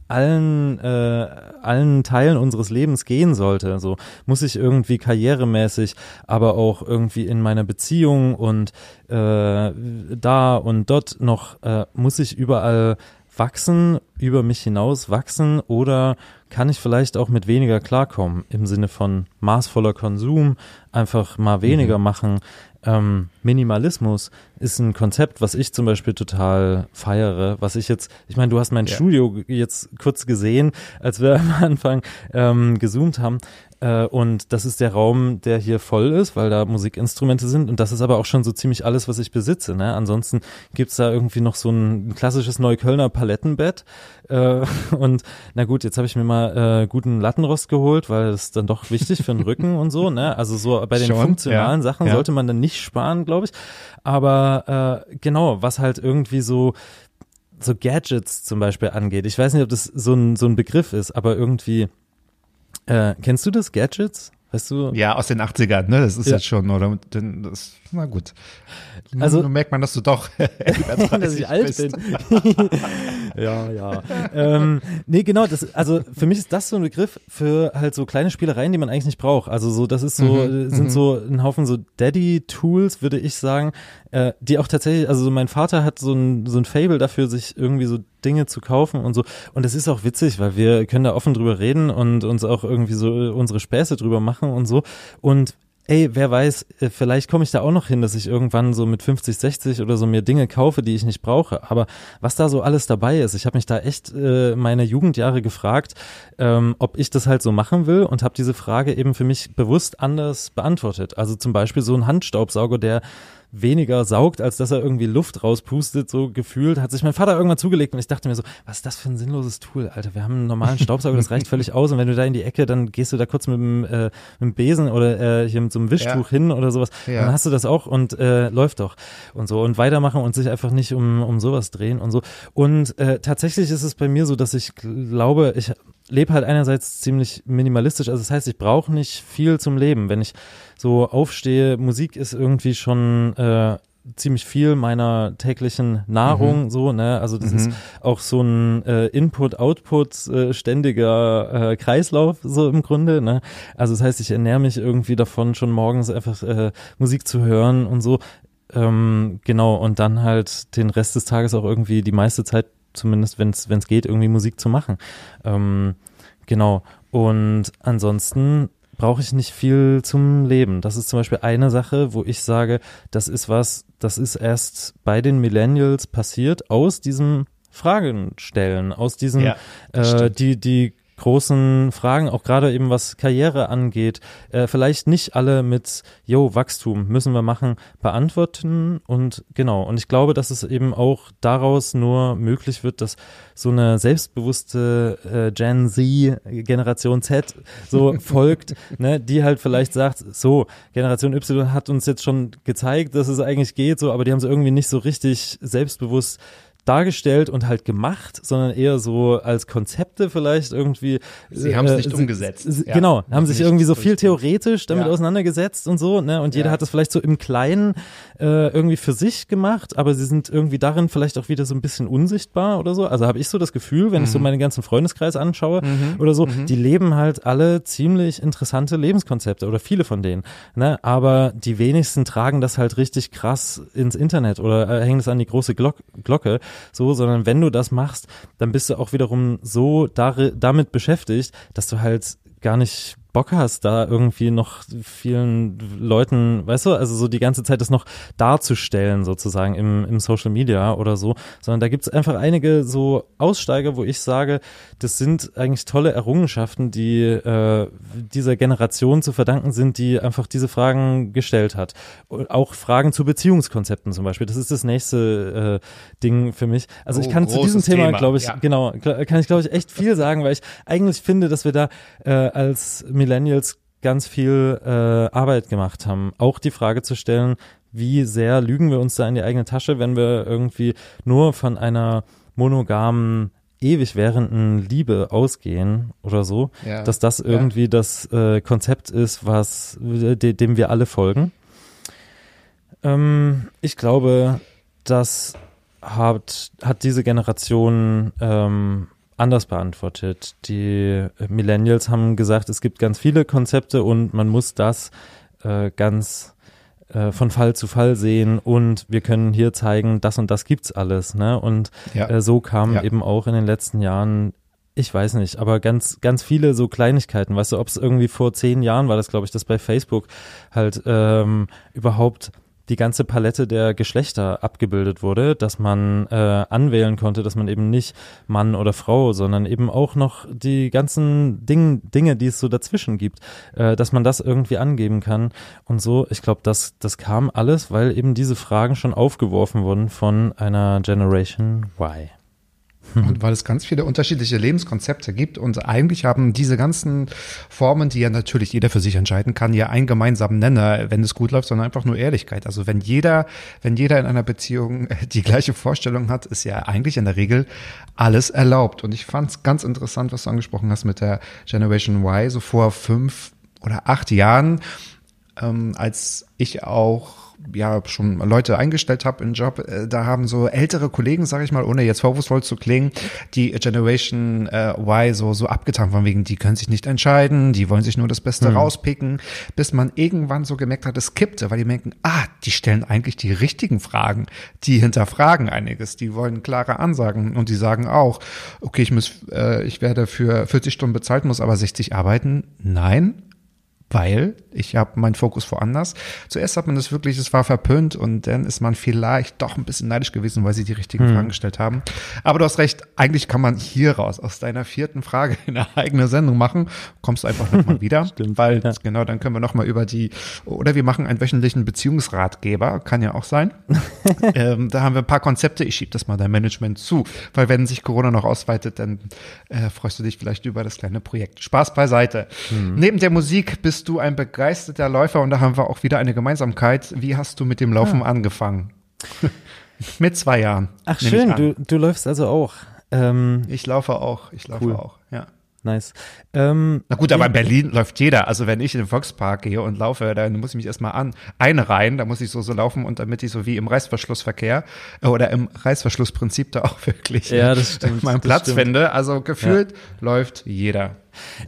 allen, äh, allen Teilen unseres Lebens gehen sollte. So muss ich irgendwie karrieremäßig, aber auch irgendwie in meiner Beziehung und äh, da und dort noch, äh, muss ich überall wachsen, über mich hinaus wachsen oder kann ich vielleicht auch mit weniger klarkommen im Sinne von maßvoller Konsum, einfach mal weniger machen. Ähm, Minimalismus ist ein Konzept, was ich zum Beispiel total feiere, was ich jetzt, ich meine, du hast mein Ja. Studio jetzt kurz gesehen, als wir am Anfang ähm, gezoomt haben. Äh, und das ist der Raum, der hier voll ist, weil da Musikinstrumente sind. Und das ist aber auch schon so ziemlich alles, was ich besitze. Ne? Ansonsten gibt's da irgendwie noch so ein klassisches Neuköllner Palettenbett. Äh, und na gut, jetzt habe ich mir mal äh, guten Lattenrost geholt, weil das ist dann doch wichtig für den Rücken und so. Ne? Also so bei den Schon, funktionalen ja, Sachen ja. sollte man dann nicht sparen, glaube ich. Aber äh, genau, was halt irgendwie so so Gadgets zum Beispiel angeht. Ich weiß nicht, ob das so ein, so ein Begriff ist, aber irgendwie, äh, kennst du das, Gadgets? Weißt du? Ja, aus den 80ern, ne? Das ist Ja. jetzt schon, oder? Das, na gut. Also- Nun merkt man, dass du doch über 30 dass ich alt bist. bin. ja, ja. ähm, nee, genau, das, also für mich ist das so ein Begriff für halt so kleine Spielereien, die man eigentlich nicht braucht. Also so, das ist so, Mhm, äh, sind so ein Haufen so Daddy-Tools, würde ich sagen, äh, die auch tatsächlich, also so mein Vater hat so ein, so ein Fable dafür, sich irgendwie so Dinge zu kaufen und so. Und es ist auch witzig, weil wir können da offen drüber reden und uns auch irgendwie so äh, unsere Späße drüber machen und so. Und ey, wer weiß, äh, vielleicht komme ich da auch noch hin, dass ich irgendwann so mit 50, 60 oder so mir Dinge kaufe, die ich nicht brauche. Aber was da so alles dabei ist, ich habe mich da echt äh, meine Jugendjahre gefragt, ähm, ob ich das halt so machen will und habe diese Frage eben für mich bewusst anders beantwortet. Also zum Beispiel so ein Handstaubsauger, der weniger saugt, als dass er irgendwie Luft rauspustet, so gefühlt, hat sich mein Vater irgendwann zugelegt und ich dachte mir so, was ist das für ein sinnloses Tool, Alter, wir haben einen normalen Staubsauger, das reicht völlig aus und wenn du da in die Ecke, dann gehst du da kurz mit dem, äh, mit dem Besen oder äh, hier mit so einem Wischtuch Ja. hin oder sowas, Ja. dann hast du das auch und äh, läuft doch und so und weitermachen und sich einfach nicht um, um sowas drehen und so und äh, tatsächlich ist es bei mir so, dass ich glaube, ich lebe halt einerseits ziemlich minimalistisch, also das heißt, ich brauche nicht viel zum Leben, wenn ich so aufstehe, Musik ist irgendwie schon äh, ziemlich viel meiner täglichen Nahrung so, ne? Also das ist auch so ein äh, Input-Output äh, ständiger äh, Kreislauf so im Grunde, ne? Also das heißt, ich ernähre mich irgendwie davon schon morgens einfach äh, Musik zu hören und so. Ähm, genau, und dann halt den Rest des Tages auch irgendwie die meiste Zeit, zumindest wenn es geht, irgendwie Musik zu machen. Ähm, genau. Und ansonsten brauche ich nicht viel zum Leben. Das ist zum Beispiel eine Sache, wo ich sage, das ist was, das ist erst bei den Millennials passiert aus diesem Fragen stellen, aus diesen, Ja, äh, die, die großen Fragen, auch gerade eben was Karriere angeht, äh, vielleicht nicht alle mit, yo, Wachstum müssen wir machen, beantworten und genau. Und ich glaube, dass es eben auch daraus nur möglich wird, dass so eine selbstbewusste äh, Gen Z, Generation Z so folgt, ne, die halt vielleicht sagt, so, Generation Y hat uns jetzt schon gezeigt, dass es eigentlich geht, so, aber die haben es irgendwie nicht so richtig selbstbewusst dargestellt und halt gemacht, sondern eher so als Konzepte vielleicht irgendwie. Sie haben es nicht umgesetzt. sie- Ja, genau, haben sich irgendwie so viel theoretisch damit Ja. auseinandergesetzt und so, ne? Und jeder Ja. hat das vielleicht so im Kleinen äh, irgendwie für sich gemacht, aber sie sind irgendwie darin vielleicht auch wieder so ein bisschen unsichtbar oder so. Also habe ich so das Gefühl, wenn ich so Mhm. meinen ganzen Freundeskreis anschaue oder so, die leben halt alle ziemlich interessante Lebenskonzepte oder viele von denen. Ne? Aber die wenigsten tragen das halt richtig krass ins Internet oder äh, hängen das an die große Glock Glocke, so, sondern wenn du das machst, dann bist du auch wiederum so dar damit beschäftigt, dass du halt gar nicht Bock hast, da irgendwie noch vielen Leuten, weißt du, also so die ganze Zeit das noch darzustellen sozusagen im, im Social Media oder so, sondern da gibt's einfach einige so Aussteiger, wo ich sage, das sind eigentlich tolle Errungenschaften, die äh, dieser Generation zu verdanken sind, die einfach diese Fragen gestellt hat. Und auch Fragen zu Beziehungskonzepten zum Beispiel, das ist das nächste äh, Ding für mich. Also ich Oh, kann zu diesem Thema, Thema, glaube ich, ja. genau, kann ich glaube ich echt viel sagen, weil ich eigentlich finde, dass wir da äh, als Millennials ganz viel äh, Arbeit gemacht haben. Auch die Frage zu stellen, wie sehr lügen wir uns da in die eigene Tasche, wenn wir irgendwie nur von einer monogamen ewig währenden Liebe ausgehen oder so, Ja. dass das Ja. irgendwie das äh, Konzept ist, was de, dem wir alle folgen. Ähm, ich glaube, das hat, hat diese Generation ähm, anders beantwortet. Die Millennials haben gesagt, es gibt ganz viele Konzepte und man muss das äh, ganz äh, von Fall zu Fall sehen und wir können hier zeigen, das und das gibt's alles. Ne? Und Ja. äh, so kamen Ja. eben auch in den letzten Jahren ich weiß nicht, aber ganz, ganz viele so Kleinigkeiten, weißt du, ob es irgendwie vor zehn Jahren war das, glaube ich, dass bei Facebook halt ähm, überhaupt die ganze Palette der Geschlechter abgebildet wurde, dass man äh, anwählen konnte, dass man eben nicht Mann oder Frau, sondern eben auch noch die ganzen Ding, Dinge, die es so dazwischen gibt, äh, dass man das irgendwie angeben kann und so. Ich glaube, das, das kam alles, weil eben diese Fragen schon aufgeworfen wurden von einer Generation Y. Und weil es ganz viele unterschiedliche Lebenskonzepte gibt und eigentlich haben diese ganzen Formen, die ja natürlich jeder für sich entscheiden kann, ja einen gemeinsamen Nenner, wenn es gut läuft, sondern einfach nur Ehrlichkeit. Also wenn jeder, wenn jeder in einer Beziehung die gleiche Vorstellung hat, ist ja eigentlich in der Regel alles erlaubt. Und ich fand es ganz interessant, was du angesprochen hast mit der Generation Y, so vor fünf oder acht Jahren, ähm, als ich auch ja schon Leute eingestellt habe in Job, äh, da haben so ältere Kollegen, sage ich mal, ohne jetzt vorwurfsvoll zu klingen, die Generation äh, Y so so abgetan von wegen, die können sich nicht entscheiden, die wollen sich nur das Beste rauspicken, bis man irgendwann so gemerkt hat, es kippte, weil die merken, ah, die stellen eigentlich die richtigen Fragen, die hinterfragen einiges, die wollen klare Ansagen und die sagen auch, okay, ich muss, äh, ich werde für 40 Stunden bezahlt, muss aber 60 arbeiten. Nein, weil ich habe meinen Fokus woanders. Zuerst hat man das wirklich, es war verpönt und dann ist man vielleicht doch ein bisschen neidisch gewesen, weil sie die richtigen Hm. Fragen gestellt haben. Aber du hast recht, eigentlich kann man hier raus aus deiner vierten Frage eine eigene Sendung machen. Kommst du einfach nochmal wieder, Stimmt, weil ja. genau, dann können wir nochmal über die, oder wir machen einen wöchentlichen Beziehungsratgeber, kann ja auch sein. ähm, da haben wir ein paar Konzepte, ich schiebe das mal dein Management zu, weil wenn sich Corona noch ausweitet, dann äh, freust du dich vielleicht über das kleine Projekt. Spaß beiseite. Hm. Neben der Musik bist du ein begeisterter Läufer und da haben wir auch wieder eine Gemeinsamkeit. Wie hast du mit dem Laufen angefangen? mit zwei Jahren. Ach schön, du, du läufst also auch. Ähm, Ich laufe auch, ich laufe Cool. auch. Nice. Ähm, Na gut, aber in Berlin läuft jeder. Also wenn ich in den Volkspark gehe und laufe, dann muss ich mich erstmal an einreihen, da muss ich so so laufen und damit ich so wie im Reißverschlussverkehr äh, oder im Reißverschlussprinzip da auch wirklich Ja, das stimmt, meinen Platz stimmt. finde. Also gefühlt läuft jeder.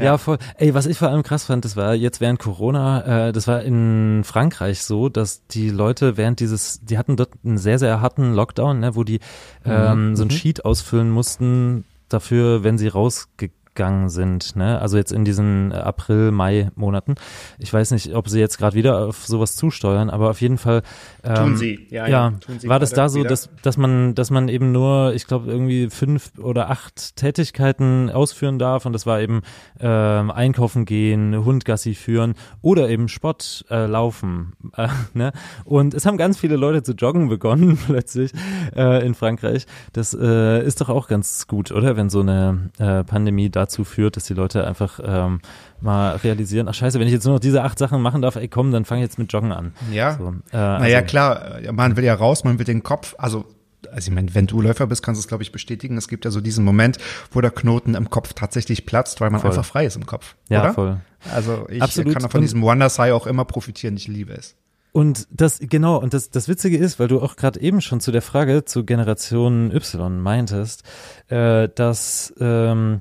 Ja. voll. Ey, was ich vor allem krass fand, das war jetzt während Corona, äh, das war in Frankreich so, dass die Leute während dieses, die hatten dort einen sehr, sehr harten Lockdown, ne, wo die ähm, so ein Sheet ausfüllen mussten dafür, wenn sie rausgegangen sind, ne? Also jetzt in diesen äh, April, Mai Monaten. Ich weiß nicht, ob sie jetzt gerade wieder auf sowas zusteuern, aber auf jeden Fall ähm, Tun sie, ja, ja, ja, tun sie war das da so, wieder. dass dass man dass man eben nur, ich glaube irgendwie fünf oder acht Tätigkeiten ausführen darf und das war eben ähm, einkaufen gehen, Hundgassi führen oder eben Sport äh, laufen, äh, ne? Und es haben ganz viele Leute zu joggen begonnen plötzlich äh, in Frankreich. Das äh, ist doch auch ganz gut, oder? Wenn so eine äh, Pandemie dazu führt, dass die Leute einfach ähm, mal realisieren, ach scheiße, wenn ich jetzt nur noch diese acht Sachen machen darf, ey komm, dann fange ich jetzt mit Joggen an. Ja. So, äh, Naja, also- klar, man will ja raus, man will den Kopf, also also ich meine, wenn du Läufer bist, kannst du es, glaube ich, bestätigen. Es gibt ja so diesen Moment, wo der Knoten im Kopf tatsächlich platzt, weil man Voll. einfach frei ist im Kopf. Ja, oder? voll. Also ich Absolut. kann von diesem Wonder Sigh auch immer profitieren. Ich liebe es. Und das, genau, und das, das Witzige ist, weil du auch gerade eben schon zu der Frage zu Generation Y meintest, äh, dass ähm,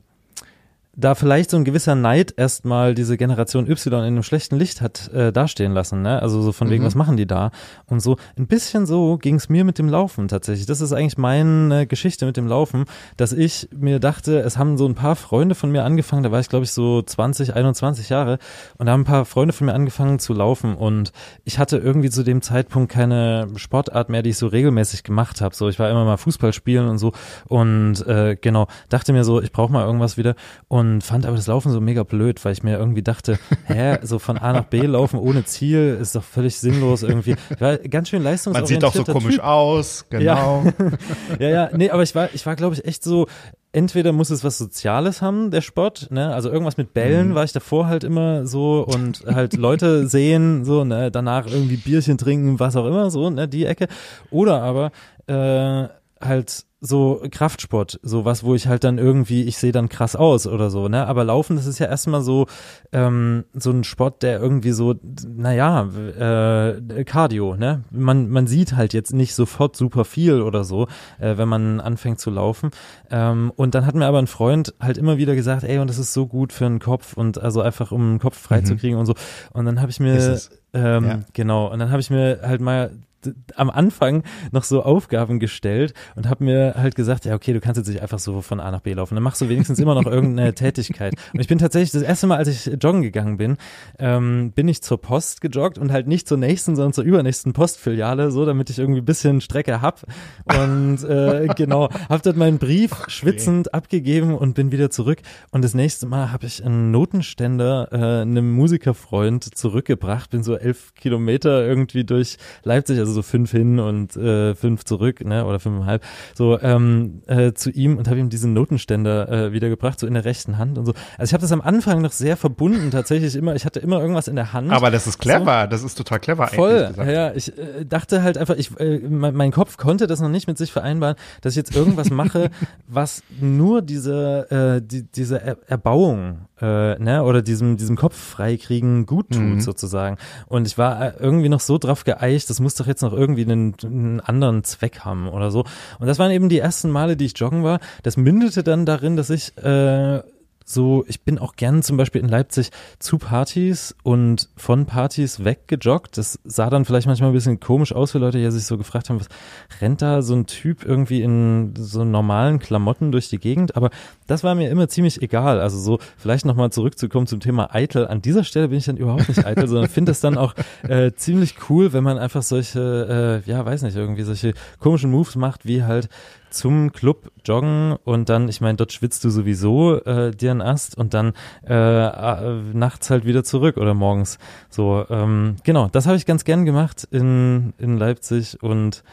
da vielleicht so ein gewisser Neid erstmal diese Generation Y in einem schlechten Licht hat äh, dastehen lassen, ne? Also so von wegen, Mhm. was machen die da? Und so ein bisschen so ging es mir mit dem Laufen tatsächlich. Das ist eigentlich meine Geschichte mit dem Laufen, dass ich mir dachte, es haben so ein paar Freunde von mir angefangen, da war ich glaube ich so 20, 21 Jahre und da haben ein paar Freunde von mir angefangen zu laufen und ich hatte irgendwie zu dem Zeitpunkt keine Sportart mehr, die ich so regelmäßig gemacht habe. So, ich war immer mal Fußball spielen und so und äh, genau, dachte mir so, ich brauche mal irgendwas wieder und fand aber das Laufen so mega blöd, weil ich mir irgendwie dachte, hä, so von A nach B laufen ohne Ziel ist doch völlig sinnlos irgendwie. Ich war ganz schön Man sieht auch so leistungsorientierter komisch Typ. aus, genau. Ja, ja, nee, aber ich war, ich war, glaube ich, echt so, entweder muss es was Soziales haben, der Sport, ne? Also irgendwas mit Bällen Mhm. war ich davor halt immer so und halt Leute sehen, so, ne, danach irgendwie Bierchen trinken, was auch immer, so, ne, die Ecke. Oder aber äh, halt so Kraftsport, so was, wo ich halt dann irgendwie, ich sehe dann krass aus oder so, ne? Aber Laufen, das ist ja erstmal so, ähm, so ein Sport, der irgendwie so, naja, äh, Cardio, ne? Man, man sieht halt jetzt nicht sofort super viel oder so, äh, wenn man anfängt zu laufen. Ähm, und dann hat mir aber ein Freund halt immer wieder gesagt, ey, und das ist so gut für den Kopf und also einfach, um den Kopf freizukriegen und so. Und dann habe ich mir, ähm, Ja. genau, und dann habe ich mir halt mal am Anfang noch so Aufgaben gestellt und habe mir halt gesagt, ja okay, du kannst jetzt nicht einfach so von A nach B laufen, dann machst du wenigstens immer noch irgendeine Tätigkeit. Und ich bin tatsächlich das erste Mal, als ich joggen gegangen bin, ähm, bin ich zur Post gejoggt und halt nicht zur nächsten, sondern zur übernächsten Postfiliale, so damit ich irgendwie ein bisschen Strecke hab. Und äh, genau, hab dort meinen Brief schwitzend abgegeben und bin wieder zurück. Und das nächste Mal habe ich einen Notenständer äh, einem Musikerfreund zurückgebracht, bin so elf Kilometer irgendwie durch Leipzig, also so fünf hin und äh, fünf zurück, ne, oder fünfeinhalb, so ähm, äh, zu ihm und habe ihm diesen Notenständer äh, wiedergebracht, so in der rechten Hand und so. Also ich habe das am Anfang noch sehr verbunden, tatsächlich immer, ich hatte immer irgendwas in der Hand. Aber das ist clever, das ist total clever Voll, ja, ich äh, dachte halt einfach, ich, äh, mein, mein Kopf konnte das noch nicht mit sich vereinbaren, dass ich jetzt irgendwas mache, was nur diese, äh, die, diese er Erbauung, äh, ne, oder diesem, diesem Kopf freikriegen gut tut, Mhm. sozusagen. Und ich war äh, irgendwie noch so drauf geeicht, das muss doch jetzt noch irgendwie einen, einen anderen Zweck haben oder so. Und das waren eben die ersten Male, die ich joggen war. Das mündete dann darin, dass ich, äh, so, ich bin auch gern zum Beispiel in Leipzig zu Partys und von Partys weggejoggt. Das sah dann vielleicht manchmal ein bisschen komisch aus für Leute, die sich so gefragt haben, was rennt da so ein Typ irgendwie in so normalen Klamotten durch die Gegend? Aber das war mir immer ziemlich egal. Also so, vielleicht nochmal zurückzukommen zum Thema eitel. An dieser Stelle bin ich dann überhaupt nicht eitel, sondern finde es dann auch äh, ziemlich cool, wenn man einfach solche, äh, ja, weiß nicht, irgendwie solche komischen Moves macht, wie halt zum Club joggen und dann, ich meine, dort schwitzt du sowieso äh, dir einen Ast und dann äh, äh, nachts halt wieder zurück oder morgens. So, ähm, genau, das habe ich ganz gern gemacht in, in Leipzig und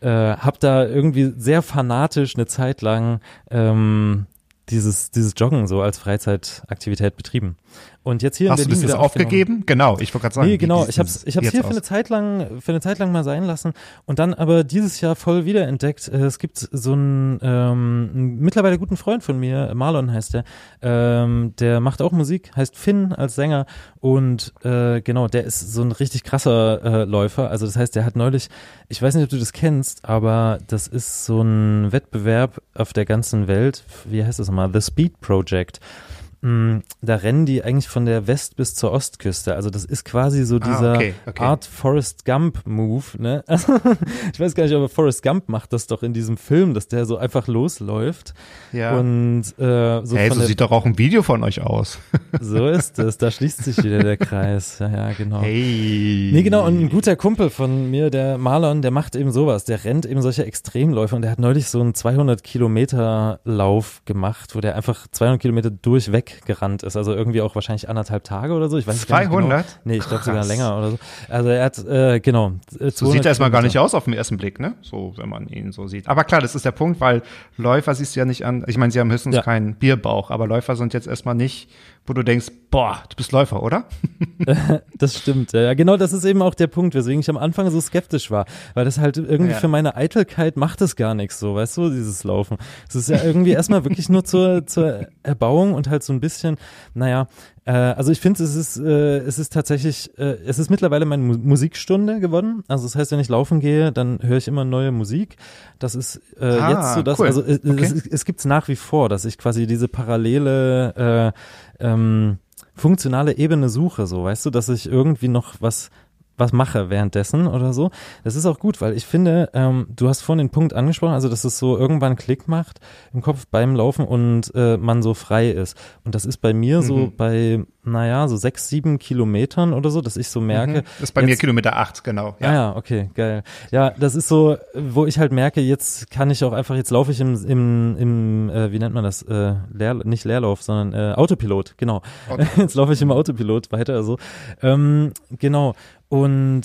äh, habe da irgendwie sehr fanatisch eine Zeit lang ähm, dieses, dieses Joggen so als Freizeitaktivität betrieben. Und jetzt hier in Hast du Berlin das jetzt aufgegeben? Genau, ich wollte gerade sagen. Nee, genau. Ich hab's, das ich hab's hier für eine Zeit lang, für eine Zeit lang mal sein lassen und dann aber dieses Jahr voll wiederentdeckt. Äh, Es gibt so einen, ähm, einen mittlerweile guten Freund von mir, Marlon heißt der, ähm, der macht auch Musik, heißt Finn als Sänger und äh, genau, der ist so ein richtig krasser äh, Läufer. Also das heißt, der hat neulich, ich weiß nicht, ob du das kennst, aber das ist so ein Wettbewerb auf der ganzen Welt. Wie heißt das nochmal? The Speed Project. Mm, Da rennen die eigentlich von der West- bis zur Ostküste. Also das ist quasi so dieser Ah, okay, okay. Art Forrest Gump Move. Ne? Also, ich weiß gar nicht, aber Forrest Gump macht das doch in diesem Film, dass der so einfach losläuft Ja. und äh, so hey, so sieht doch auch ein Video von euch aus. so ist es. Da schließt sich wieder der Kreis. Ja, ja, genau. Hey. Nee, genau, und ein guter Kumpel von mir, der Marlon, der macht eben sowas. Der rennt eben solche Extremläufe und der hat neulich so einen 200 Kilometer Lauf gemacht, wo der einfach 200 Kilometer durchweg weggerannt ist. Also irgendwie auch wahrscheinlich anderthalb Tage oder so. Ich weiß 200? Gar nicht genau. Nee, ich glaube sogar länger oder so. Also er hat, äh, genau. äh, So 200 sieht er erstmal gar nicht aus auf den ersten Blick, ne? So, wenn man ihn so sieht. Aber klar, das ist der Punkt, weil Läufer siehst du ja nicht an. Ich meine, sie haben höchstens Ja. keinen Bierbauch, aber Läufer sind jetzt erstmal nicht, wo du denkst, boah, du bist Läufer, oder? Das stimmt. Ja, genau das ist eben auch der Punkt, weswegen ich am Anfang so skeptisch war. Weil das halt irgendwie Ja. für meine Eitelkeit macht es gar nichts so, weißt du, dieses Laufen. Es ist ja irgendwie erstmal wirklich nur zur, zur Erbauung und halt so ein bisschen, naja, äh, also ich finde, es ist, äh, es ist tatsächlich, äh, es ist mittlerweile meine Mu Musikstunde geworden. Also das heißt, wenn ich laufen gehe, dann höre ich immer neue Musik. Das ist äh, Ah, jetzt so das, cool. also äh, Okay. es, es gibt es nach wie vor, dass ich quasi diese parallele äh, ähm, funktionale Ebene suche, so, weißt du, dass ich irgendwie noch was was mache währenddessen oder so. Das ist auch gut, weil ich finde, ähm, du hast vorhin den Punkt angesprochen, also dass es so irgendwann Klick macht im Kopf beim Laufen und äh, man so frei ist. Und das ist bei mir so Mhm. bei, naja, so sechs, sieben Kilometern oder so, dass ich so merke. Mhm. Das ist bei mir jetzt- Kilometer acht, genau. Ja. Ah ja, okay, geil. Ja, das ist so, wo ich halt merke, jetzt kann ich auch einfach, jetzt laufe ich im, im, im äh, wie nennt man das, äh, Leer, nicht Leerlauf, sondern äh, Autopilot, genau. Jetzt laufe ich im Autopilot weiter, also ähm, genau. Und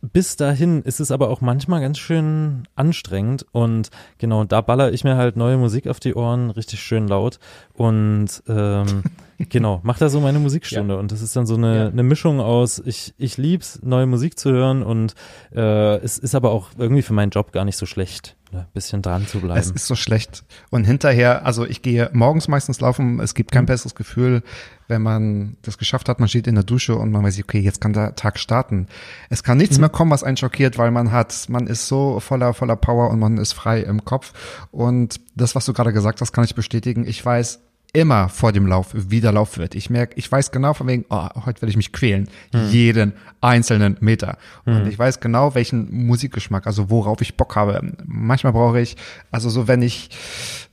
bis dahin ist es aber auch manchmal ganz schön anstrengend und genau, da baller ich mir halt neue Musik auf die Ohren, richtig schön laut und ähm, genau, mach da so meine Musikstunde und das ist dann so eine, Ja. eine Mischung aus, ich, ich lieb's, neue Musik zu hören und äh, es ist aber auch irgendwie für meinen Job gar nicht so schlecht, ne, bisschen dran zu bleiben. Es ist so schlecht. Und hinterher, also ich gehe morgens meistens laufen, es gibt Mhm. kein besseres Gefühl, wenn man das geschafft hat, man steht in der Dusche und man weiß, okay, jetzt kann der Tag starten. Es kann nichts Mhm. mehr kommen, was einen schockiert, weil man hat, man ist so voller, voller Power und man ist frei im Kopf. Und das, was du gerade gesagt hast, kann ich bestätigen. Ich weiß immer vor dem Lauf, wie der Lauf wird. Ich merke, ich weiß genau von wegen, oh, heute werde ich mich quälen. Jeden einzelnen Meter. Und ich weiß genau, welchen Musikgeschmack, also worauf ich Bock habe. Manchmal brauche ich, also so, wenn ich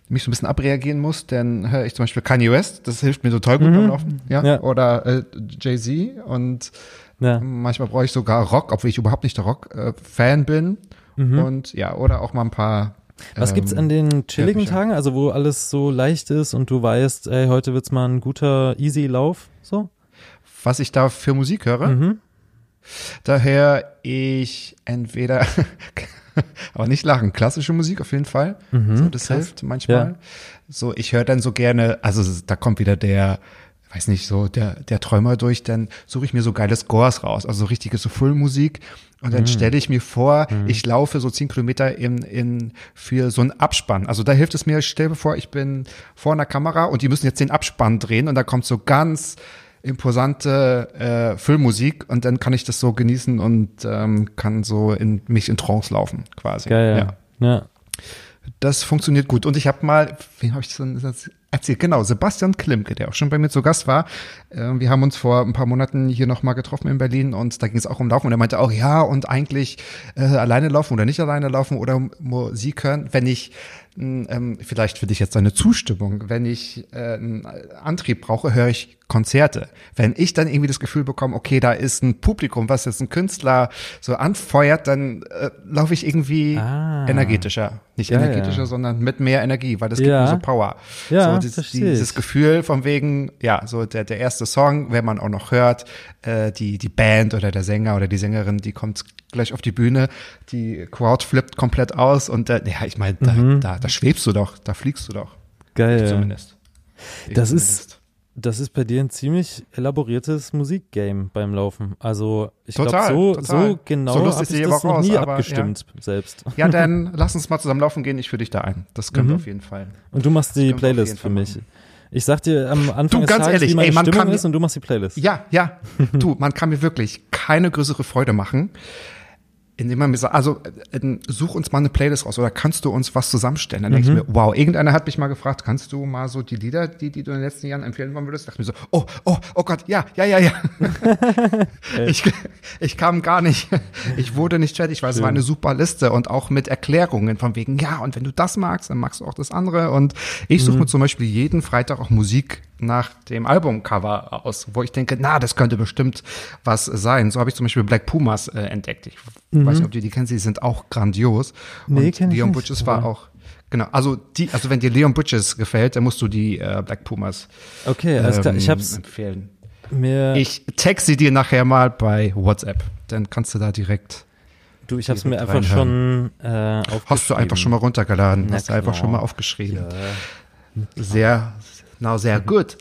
mich so ein bisschen abreagieren muss, dann höre ich zum Beispiel Kanye West, das hilft mir total gut beim Laufen, ja, Ja. oder äh, Jay-Z und ja. manchmal brauche ich sogar Rock, obwohl ich überhaupt nicht der Rock-Fan bin und ja, oder auch mal ein paar Was gibt's an den chilligen Bücher. Tagen, also wo alles so leicht ist und du weißt, ey, heute wird's mal ein guter easy Lauf, so? was ich da für Musik höre. Mhm. Da höre ich entweder, aber nicht lachen, klassische Musik auf jeden Fall. so, das krass. hilft manchmal. Ja. So, ich höre dann so gerne, also da kommt wieder der, weiß nicht, so der, der Träumer durch, dann suche ich mir so geile Scores raus, also so richtige so Full-Musik. Und dann stelle ich mir vor, ich laufe so zehn Kilometer in, in, für so einen Abspann. Also da hilft es mir, stell dir vor, ich bin vor einer Kamera und die müssen jetzt den Abspann drehen und da kommt so ganz imposante äh, Filmmusik und dann kann ich das so genießen und ähm, kann so in mich in Trance laufen quasi. Geil, ja. ja. Das funktioniert gut. Und ich habe mal, wen habe ich denn erzählt? Genau, Sebastian Klimke, der auch schon bei mir zu Gast war. Äh, wir haben uns vor ein paar Monaten hier nochmal getroffen in Berlin und da ging es auch um Laufen. Und er meinte auch, ja, und eigentlich äh, alleine laufen oder nicht alleine laufen oder Musik hören, wenn ich ähm, vielleicht für dich jetzt eine Zustimmung. Wenn ich äh, einen Antrieb brauche, höre ich Konzerte. Wenn ich dann irgendwie das Gefühl bekomme, okay, da ist ein Publikum, was jetzt ein Künstler so anfeuert, dann äh, laufe ich irgendwie Ah. energetischer. Nicht Ja, energetischer, ja. sondern mit mehr Energie, weil das gibt Ja. mir so Power. Ja, so dieses, dieses. Gefühl von wegen, ja, so der, der erste Song, wenn man auch noch hört, äh, die, die Band oder der Sänger oder die Sängerin, die kommt gleich auf die Bühne, die Crowd flippt komplett aus und äh, ja, ich meine, da, Mhm. da, da schwebst du doch, da fliegst du doch. Geil. Ich ja. zumindest. Ich Das zumindest. ist, das ist bei dir ein ziemlich elaboriertes Musikgame beim Laufen. Also ich glaube, so, total. so genau So habe ich das noch nie aber, abgestimmt selbst. Ja, dann lass uns mal zusammen laufen gehen, ich führe dich da ein. Das können wir Mhm. auf jeden Fall. Und du machst die wir Playlist für mich. machen. Ich sag dir am Anfang Du, des ganz Tages, ehrlich, wie meine ey, man Stimmung kann- ist und du machst die Playlist. Ja, ja. Du, man kann mir wirklich keine größere Freude machen, indem man mir sagt, also äh, äh, such uns mal eine Playlist raus oder kannst du uns was zusammenstellen? Dann denke ich mir, wow, irgendeiner hat mich mal gefragt, kannst du mal so die Lieder, die, die du in den letzten Jahren empfehlen wollen würdest? Ich dachte mir so, oh, oh, oh Gott, ja, ja, ja, ja. ich, ich kam gar nicht, ich wurde nicht fertig, weil es war eine super Liste und auch mit Erklärungen von wegen, ja, und wenn du das magst, dann magst du auch das andere. Und ich suche mir zum Beispiel jeden Freitag auch Musik nach dem Albumcover aus, wo ich denke, na, das könnte bestimmt was sein. So habe ich zum Beispiel Black Pumas äh, entdeckt. Ich weiß nicht, ob du die kennst, die sind auch grandios. Nee, und Leon Butches war auch Genau, also die, also wenn dir Leon Bridges gefällt, dann musst du die äh, Black Pumas Okay, alles klar. Ich ähm, hab's empfehlen. mir, Ich sie dir nachher mal bei WhatsApp. Dann kannst du da direkt, du, ich hab's mir direkt einfach schon äh, aufgeschrieben. hast du einfach schon mal runtergeladen, Na hast du einfach schon mal aufgeschrieben. Ja. Sehr, na, sehr gut.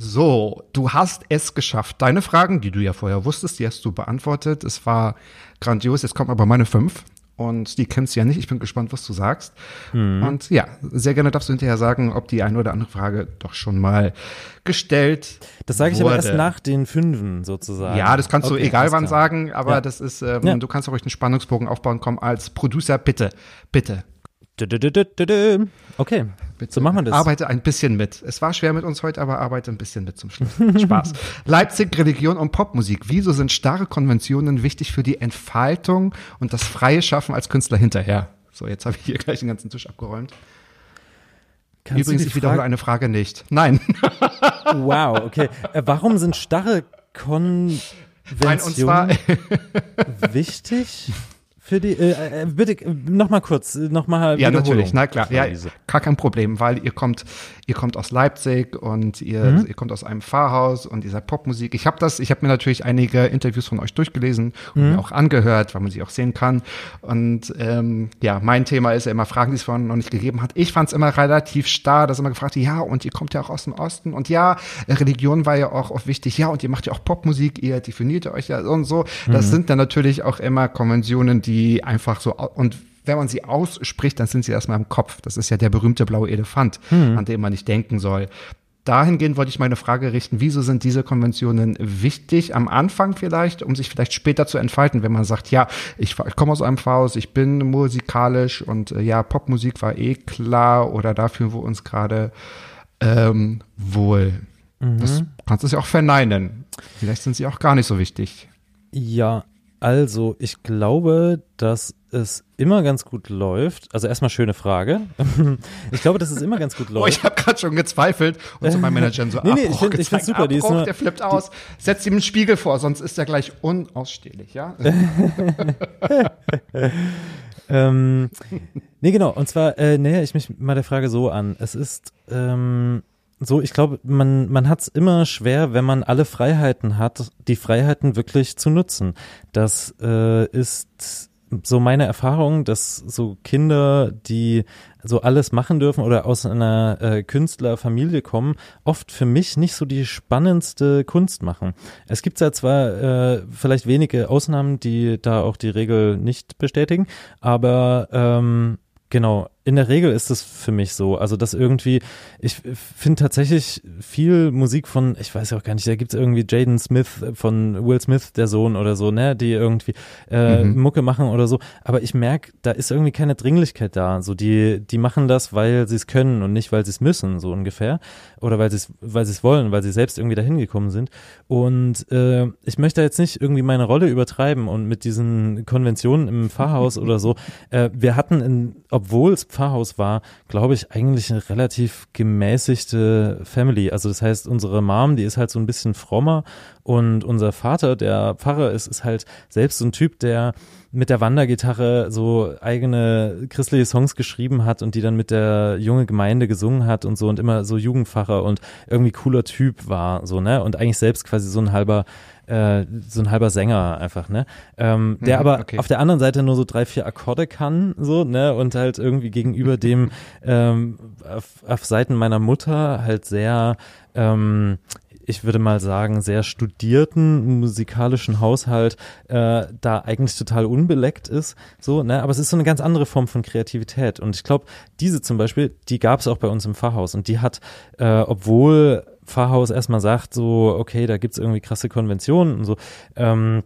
So, du hast es geschafft. Deine Fragen, die du ja vorher wusstest, die hast du beantwortet. Es war grandios. Jetzt kommen aber meine fünf. Und die kennst du ja nicht. Ich bin gespannt, was du sagst. Mhm. Und ja, sehr gerne darfst du hinterher sagen, ob die eine oder andere Frage doch schon mal gestellt Das sage ich aber erst wurde. nach den Fünfen sozusagen. Ja, das kannst du Okay, egal alles wann klar. sagen, aber Ja. das ist, ähm, Ja. du kannst auch ruhig einen Spannungsbogen aufbauen. Komm, als Producer, bitte, bitte. Dü- Okay, so machen wir das. Arbeite ein bisschen mit. Es war schwer mit uns heute, aber arbeite ein bisschen mit zum Schluss. Spaß. Leipzig, Religion und Popmusik. Wieso sind starre Konventionen wichtig für die Entfaltung und das freie Schaffen als Künstler hinterher? So, jetzt habe ich hier gleich den ganzen Tisch abgeräumt. Kannst Übrigens, ich wiederhole eine Frage nicht. Nein. Wow, okay. Äh, warum sind starre Nein, und zwar, Konventionen wichtig für die? Äh, äh, bitte äh, noch mal kurz, äh, noch mal ja, natürlich, na klar. Ja, gar kein Problem, weil ihr kommt, ihr kommt aus Leipzig und ihr, Mhm. ihr kommt aus einem Pfarrhaus und ihr seid Popmusik. Ich habe das, ich habe mir natürlich einige Interviews von euch durchgelesen und Mhm. mir auch angehört, weil man sie auch sehen kann. Und ähm, ja, mein Thema ist ja immer Fragen, die es vorhin noch nicht gegeben hat. Ich fand es immer relativ starr, dass immer gefragt, ja, und ihr kommt ja auch aus dem Osten und ja, Religion war ja auch oft wichtig, ja, und ihr macht ja auch Popmusik, ihr definiert euch ja so und so. Das sind dann natürlich auch immer Konventionen, die einfach so und wenn man sie ausspricht, dann sind sie erstmal im Kopf. Das ist ja der berühmte blaue Elefant, an den man nicht denken soll. Dahingehend wollte ich meine Frage richten, wieso sind diese Konventionen wichtig am Anfang vielleicht, um sich vielleicht später zu entfalten, wenn man sagt, ja, ich, ich komme aus einem Pfarrhaus, ich bin musikalisch und äh, ja, Popmusik war eh klar oder da fühlen wir uns gerade ähm, wohl. Das kannst du ja auch verneinen. Vielleicht sind sie auch gar nicht so wichtig. Ja, also ich glaube, dass es immer ganz gut läuft. Also erstmal schöne Frage. ich glaube, dass es immer ganz gut Oh, läuft. ich habe gerade schon gezweifelt und zu meinem Manager so Nee, nee, ich Abbruch ich find's super, die ist Abbruch, nur- der flippt aus. Setz ihm einen Spiegel vor, sonst ist er gleich unausstehlich, ja? Ähm, nee, genau. Und zwar äh, näher ich mich mal der Frage so an. Es ist ähm, so, ich glaube, man, man hat es immer schwer, wenn man alle Freiheiten hat, die Freiheiten wirklich zu nutzen. Das äh, ist so meine Erfahrung, dass so Kinder, die so alles machen dürfen oder aus einer äh, Künstlerfamilie kommen, oft für mich nicht so die spannendste Kunst machen. Es gibt ja zwar äh, vielleicht wenige Ausnahmen, die da auch die Regel nicht bestätigen, aber ähm, Genau, in der Regel ist es für mich so. Also, dass irgendwie, ich finde tatsächlich viel Musik von, ich weiß ja auch gar nicht, da gibt es irgendwie Jaden Smith von Will Smith, der Sohn oder so, ne, die irgendwie äh, Mhm. Mucke machen oder so. Aber ich merke, da ist irgendwie keine Dringlichkeit da. So, die, die machen das, weil sie es können und nicht, weil sie es müssen, so ungefähr. Oder weil sie es, weil sie es wollen, weil sie selbst irgendwie dahin gekommen sind. Und äh, ich möchte jetzt nicht irgendwie meine Rolle übertreiben und mit diesen Konventionen im Pfarrhaus oder so. Äh, wir hatten, in, obwohl es Pfarrhaus war, glaube ich, eigentlich eine relativ gemäßigte Family. Also das heißt, unsere Mom, die ist halt so ein bisschen frommer und unser Vater, der Pfarrer ist, ist halt selbst so ein Typ, der mit der Wandergitarre so eigene christliche Songs geschrieben hat und die dann mit der junge Gemeinde gesungen hat und so und immer so Jugendpfarrer und irgendwie cooler Typ war, so, ne? Und eigentlich selbst quasi so ein halber äh, so ein halber Sänger einfach, ne? Ähm, der Mhm, aber okay. auf der anderen Seite nur so drei, vier Akkorde kann, so, ne? Und halt irgendwie gegenüber dem ähm, auf, auf Seiten meiner Mutter halt sehr ähm, ich würde mal sagen, sehr studierten musikalischen Haushalt äh, da eigentlich total unbeleckt ist. So, ne? Aber es ist so eine ganz andere Form von Kreativität. Und ich glaube, diese zum Beispiel, die gab es auch bei uns im Pfarrhaus. Und die hat, äh, obwohl Pfarrhaus erstmal sagt, so, okay, da gibt's irgendwie krasse Konventionen und so, ähm,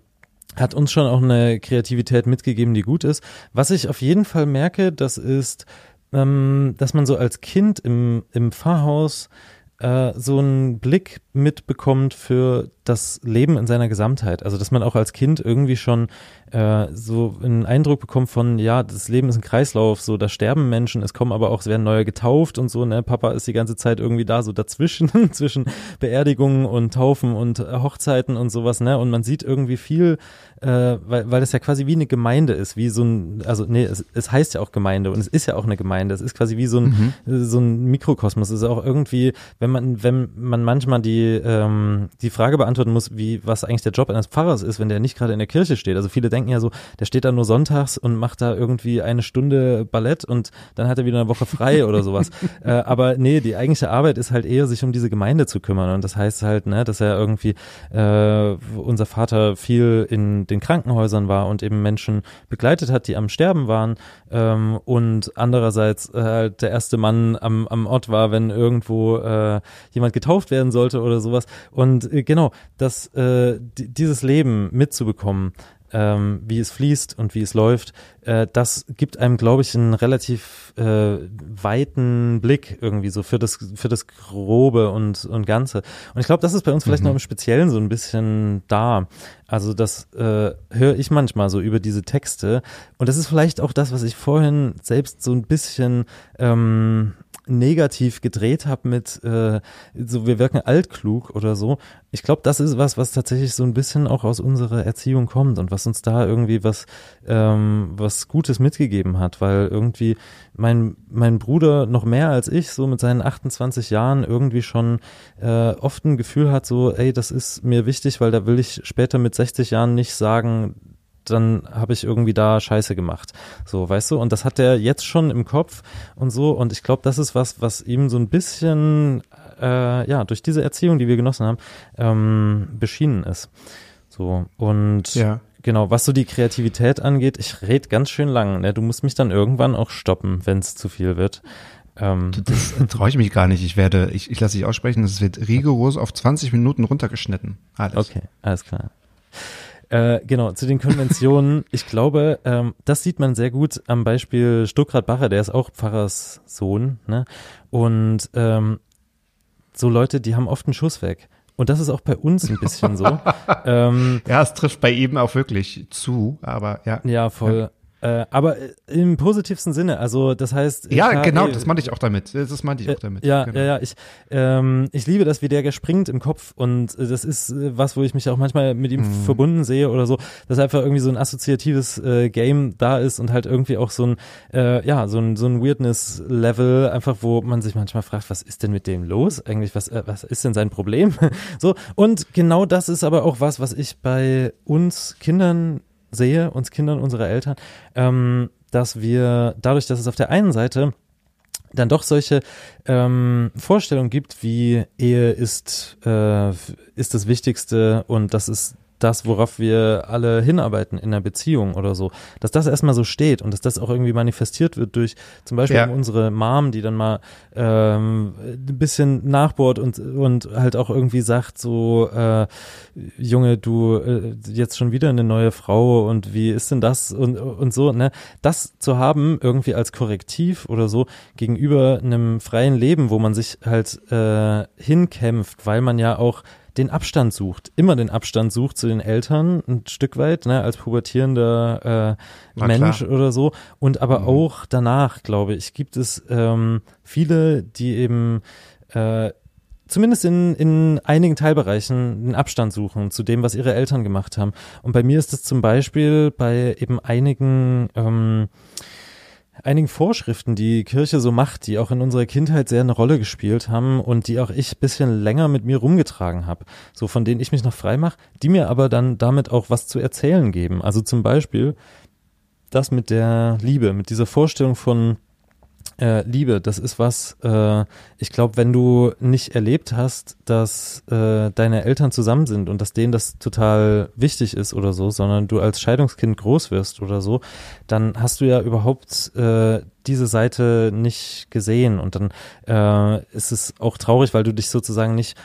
hat uns schon auch eine Kreativität mitgegeben, die gut ist. Was ich auf jeden Fall merke, das ist, ähm, dass man so als Kind im, im Pfarrhaus äh, so einen Blick mitbekommt für das Leben in seiner Gesamtheit. Also dass man auch als Kind irgendwie schon äh, so einen Eindruck bekommt von, ja, das Leben ist ein Kreislauf, so da sterben Menschen, es kommen aber auch, es werden neue getauft und so, ne? Papa ist die ganze Zeit irgendwie da, so dazwischen, zwischen Beerdigungen und Taufen und äh, Hochzeiten und sowas, ne? Und man sieht irgendwie viel, äh, weil, weil das ja quasi wie eine Gemeinde ist, wie so ein, also nee, es, es heißt ja auch Gemeinde und es ist ja auch eine Gemeinde, es ist quasi wie so ein, Mhm. so ein Mikrokosmos, es ist auch irgendwie, wenn man, wenn man manchmal die, ähm, die Frage beantworten muss, wie, was eigentlich der Job eines Pfarrers ist, wenn der nicht gerade in der Kirche steht. Also viele denken ja so, der steht da nur sonntags und macht da irgendwie eine Stunde Ballett und dann hat er wieder eine Woche frei oder sowas. äh, aber nee, die eigentliche Arbeit ist halt eher, sich um diese Gemeinde zu kümmern. Und das heißt halt, ne, dass er irgendwie, äh, unser Vater viel in den Krankenhäusern war und eben Menschen begleitet hat, die am Sterben waren. Ähm, und andererseits äh, halt der erste Mann am, am Ort war, wenn irgendwo äh, jemand getauft werden sollte oder sowas. Und äh, genau, das, äh, di- dieses Leben mitzubekommen, ähm, wie es fließt und wie es läuft, äh, das gibt einem, glaube ich, einen relativ äh, weiten Blick irgendwie so für das für das Grobe und und Ganze. Und ich glaube, das ist bei uns vielleicht noch im Speziellen so ein bisschen da. Also das äh, höre ich manchmal so über diese Texte und das ist vielleicht auch das, was ich vorhin selbst so ein bisschen ähm, negativ gedreht habe mit äh, so wir wirken altklug oder so. Ich glaube, das ist was, was tatsächlich so ein bisschen auch aus unserer Erziehung kommt und was uns da irgendwie was ähm, was Gutes mitgegeben hat, weil irgendwie mein mein Bruder noch mehr als ich so mit seinen 28 Jahren irgendwie schon äh, oft ein Gefühl hat so, ey, das ist mir wichtig, weil da will ich später mit 60 Jahren nicht sagen, dann habe ich irgendwie da Scheiße gemacht. So, weißt du? Und das hat er jetzt schon im Kopf und so. Und ich glaube, das ist was, was ihm so ein bisschen, äh, ja, durch diese Erziehung, die wir genossen haben, ähm, beschienen ist. So, und Ja. genau, was so die Kreativität angeht, ich rede ganz schön lang. Ne? Du musst mich dann irgendwann auch stoppen, wenn es zu viel wird. Ähm, Das traue ich mich gar nicht. Ich werde, ich, ich lasse dich aussprechen, es wird rigoros auf 20 Minuten runtergeschnitten. Alles. Okay, alles klar. Äh, genau, zu den Konventionen. ich glaube, ähm, das sieht man sehr gut am Beispiel Stuckrad Bacher, der ist auch Pfarrers Sohn. Ne? Und ähm, so Leute, die haben oft einen Schuss weg. Und das ist auch bei uns ein bisschen so. ähm, Ja, es trifft bei ihm auch wirklich zu, aber ja. ja, voll. Äh, aber äh, im positivsten Sinne. Also das heißt. Ja, klar, genau, das meinte ich auch damit. Das meinte ich auch damit. Äh, Ja, genau. ja, ja. Ich, ähm, ich liebe das, wie der gespringt im Kopf und äh, das ist was, wo ich mich auch manchmal mit ihm Mhm. verbunden sehe oder so, dass einfach irgendwie so ein assoziatives äh, Game da ist und halt irgendwie auch so ein, äh, ja, so ein, so ein Weirdness-Level, einfach wo man sich manchmal fragt, was ist denn mit dem los? Eigentlich, was, äh, was ist denn sein Problem? so, und genau das ist aber auch was, was ich bei uns Kindern sehe, uns Kindern unserer Eltern, ähm, dass wir dadurch, dass es auf der einen Seite dann doch solche ähm, Vorstellungen gibt, wie Ehe ist, äh, ist das Wichtigste und das ist das, worauf wir alle hinarbeiten in einer Beziehung oder so, dass das erstmal so steht und dass das auch irgendwie manifestiert wird durch zum Beispiel Ja. unsere Mom, die dann mal ähm, ein bisschen nachbohrt und, und halt auch irgendwie sagt so, äh, Junge, du äh, jetzt schon wieder eine neue Frau und wie ist denn das und, und so, ne? Das zu haben irgendwie als Korrektiv oder so gegenüber einem freien Leben, wo man sich halt äh, hinkämpft, weil man ja auch den Abstand sucht, immer den Abstand sucht zu den Eltern, ein Stück weit, ne, als pubertierender äh, Mensch klar. oder so. Und aber auch danach, glaube ich, gibt es ähm, viele, die eben äh, zumindest in, in einigen Teilbereichen den Abstand suchen zu dem, was ihre Eltern gemacht haben. Und bei mir ist es zum Beispiel bei eben einigen ähm, einigen Vorschriften, die Kirche so macht, die auch in unserer Kindheit sehr eine Rolle gespielt haben und die auch ich bisschen länger mit mir rumgetragen habe, so von denen ich mich noch frei mache, die mir aber dann damit auch was zu erzählen geben. Also zum Beispiel das mit der Liebe, mit dieser Vorstellung von äh, Liebe, das ist was, äh, ich glaube, wenn du nicht erlebt hast, dass äh, deine Eltern zusammen sind und dass denen das total wichtig ist oder so, sondern du als Scheidungskind groß wirst oder so, dann hast du ja überhaupt äh, diese Seite nicht gesehen. Und dann äh, ist es auch traurig, weil du dich sozusagen nicht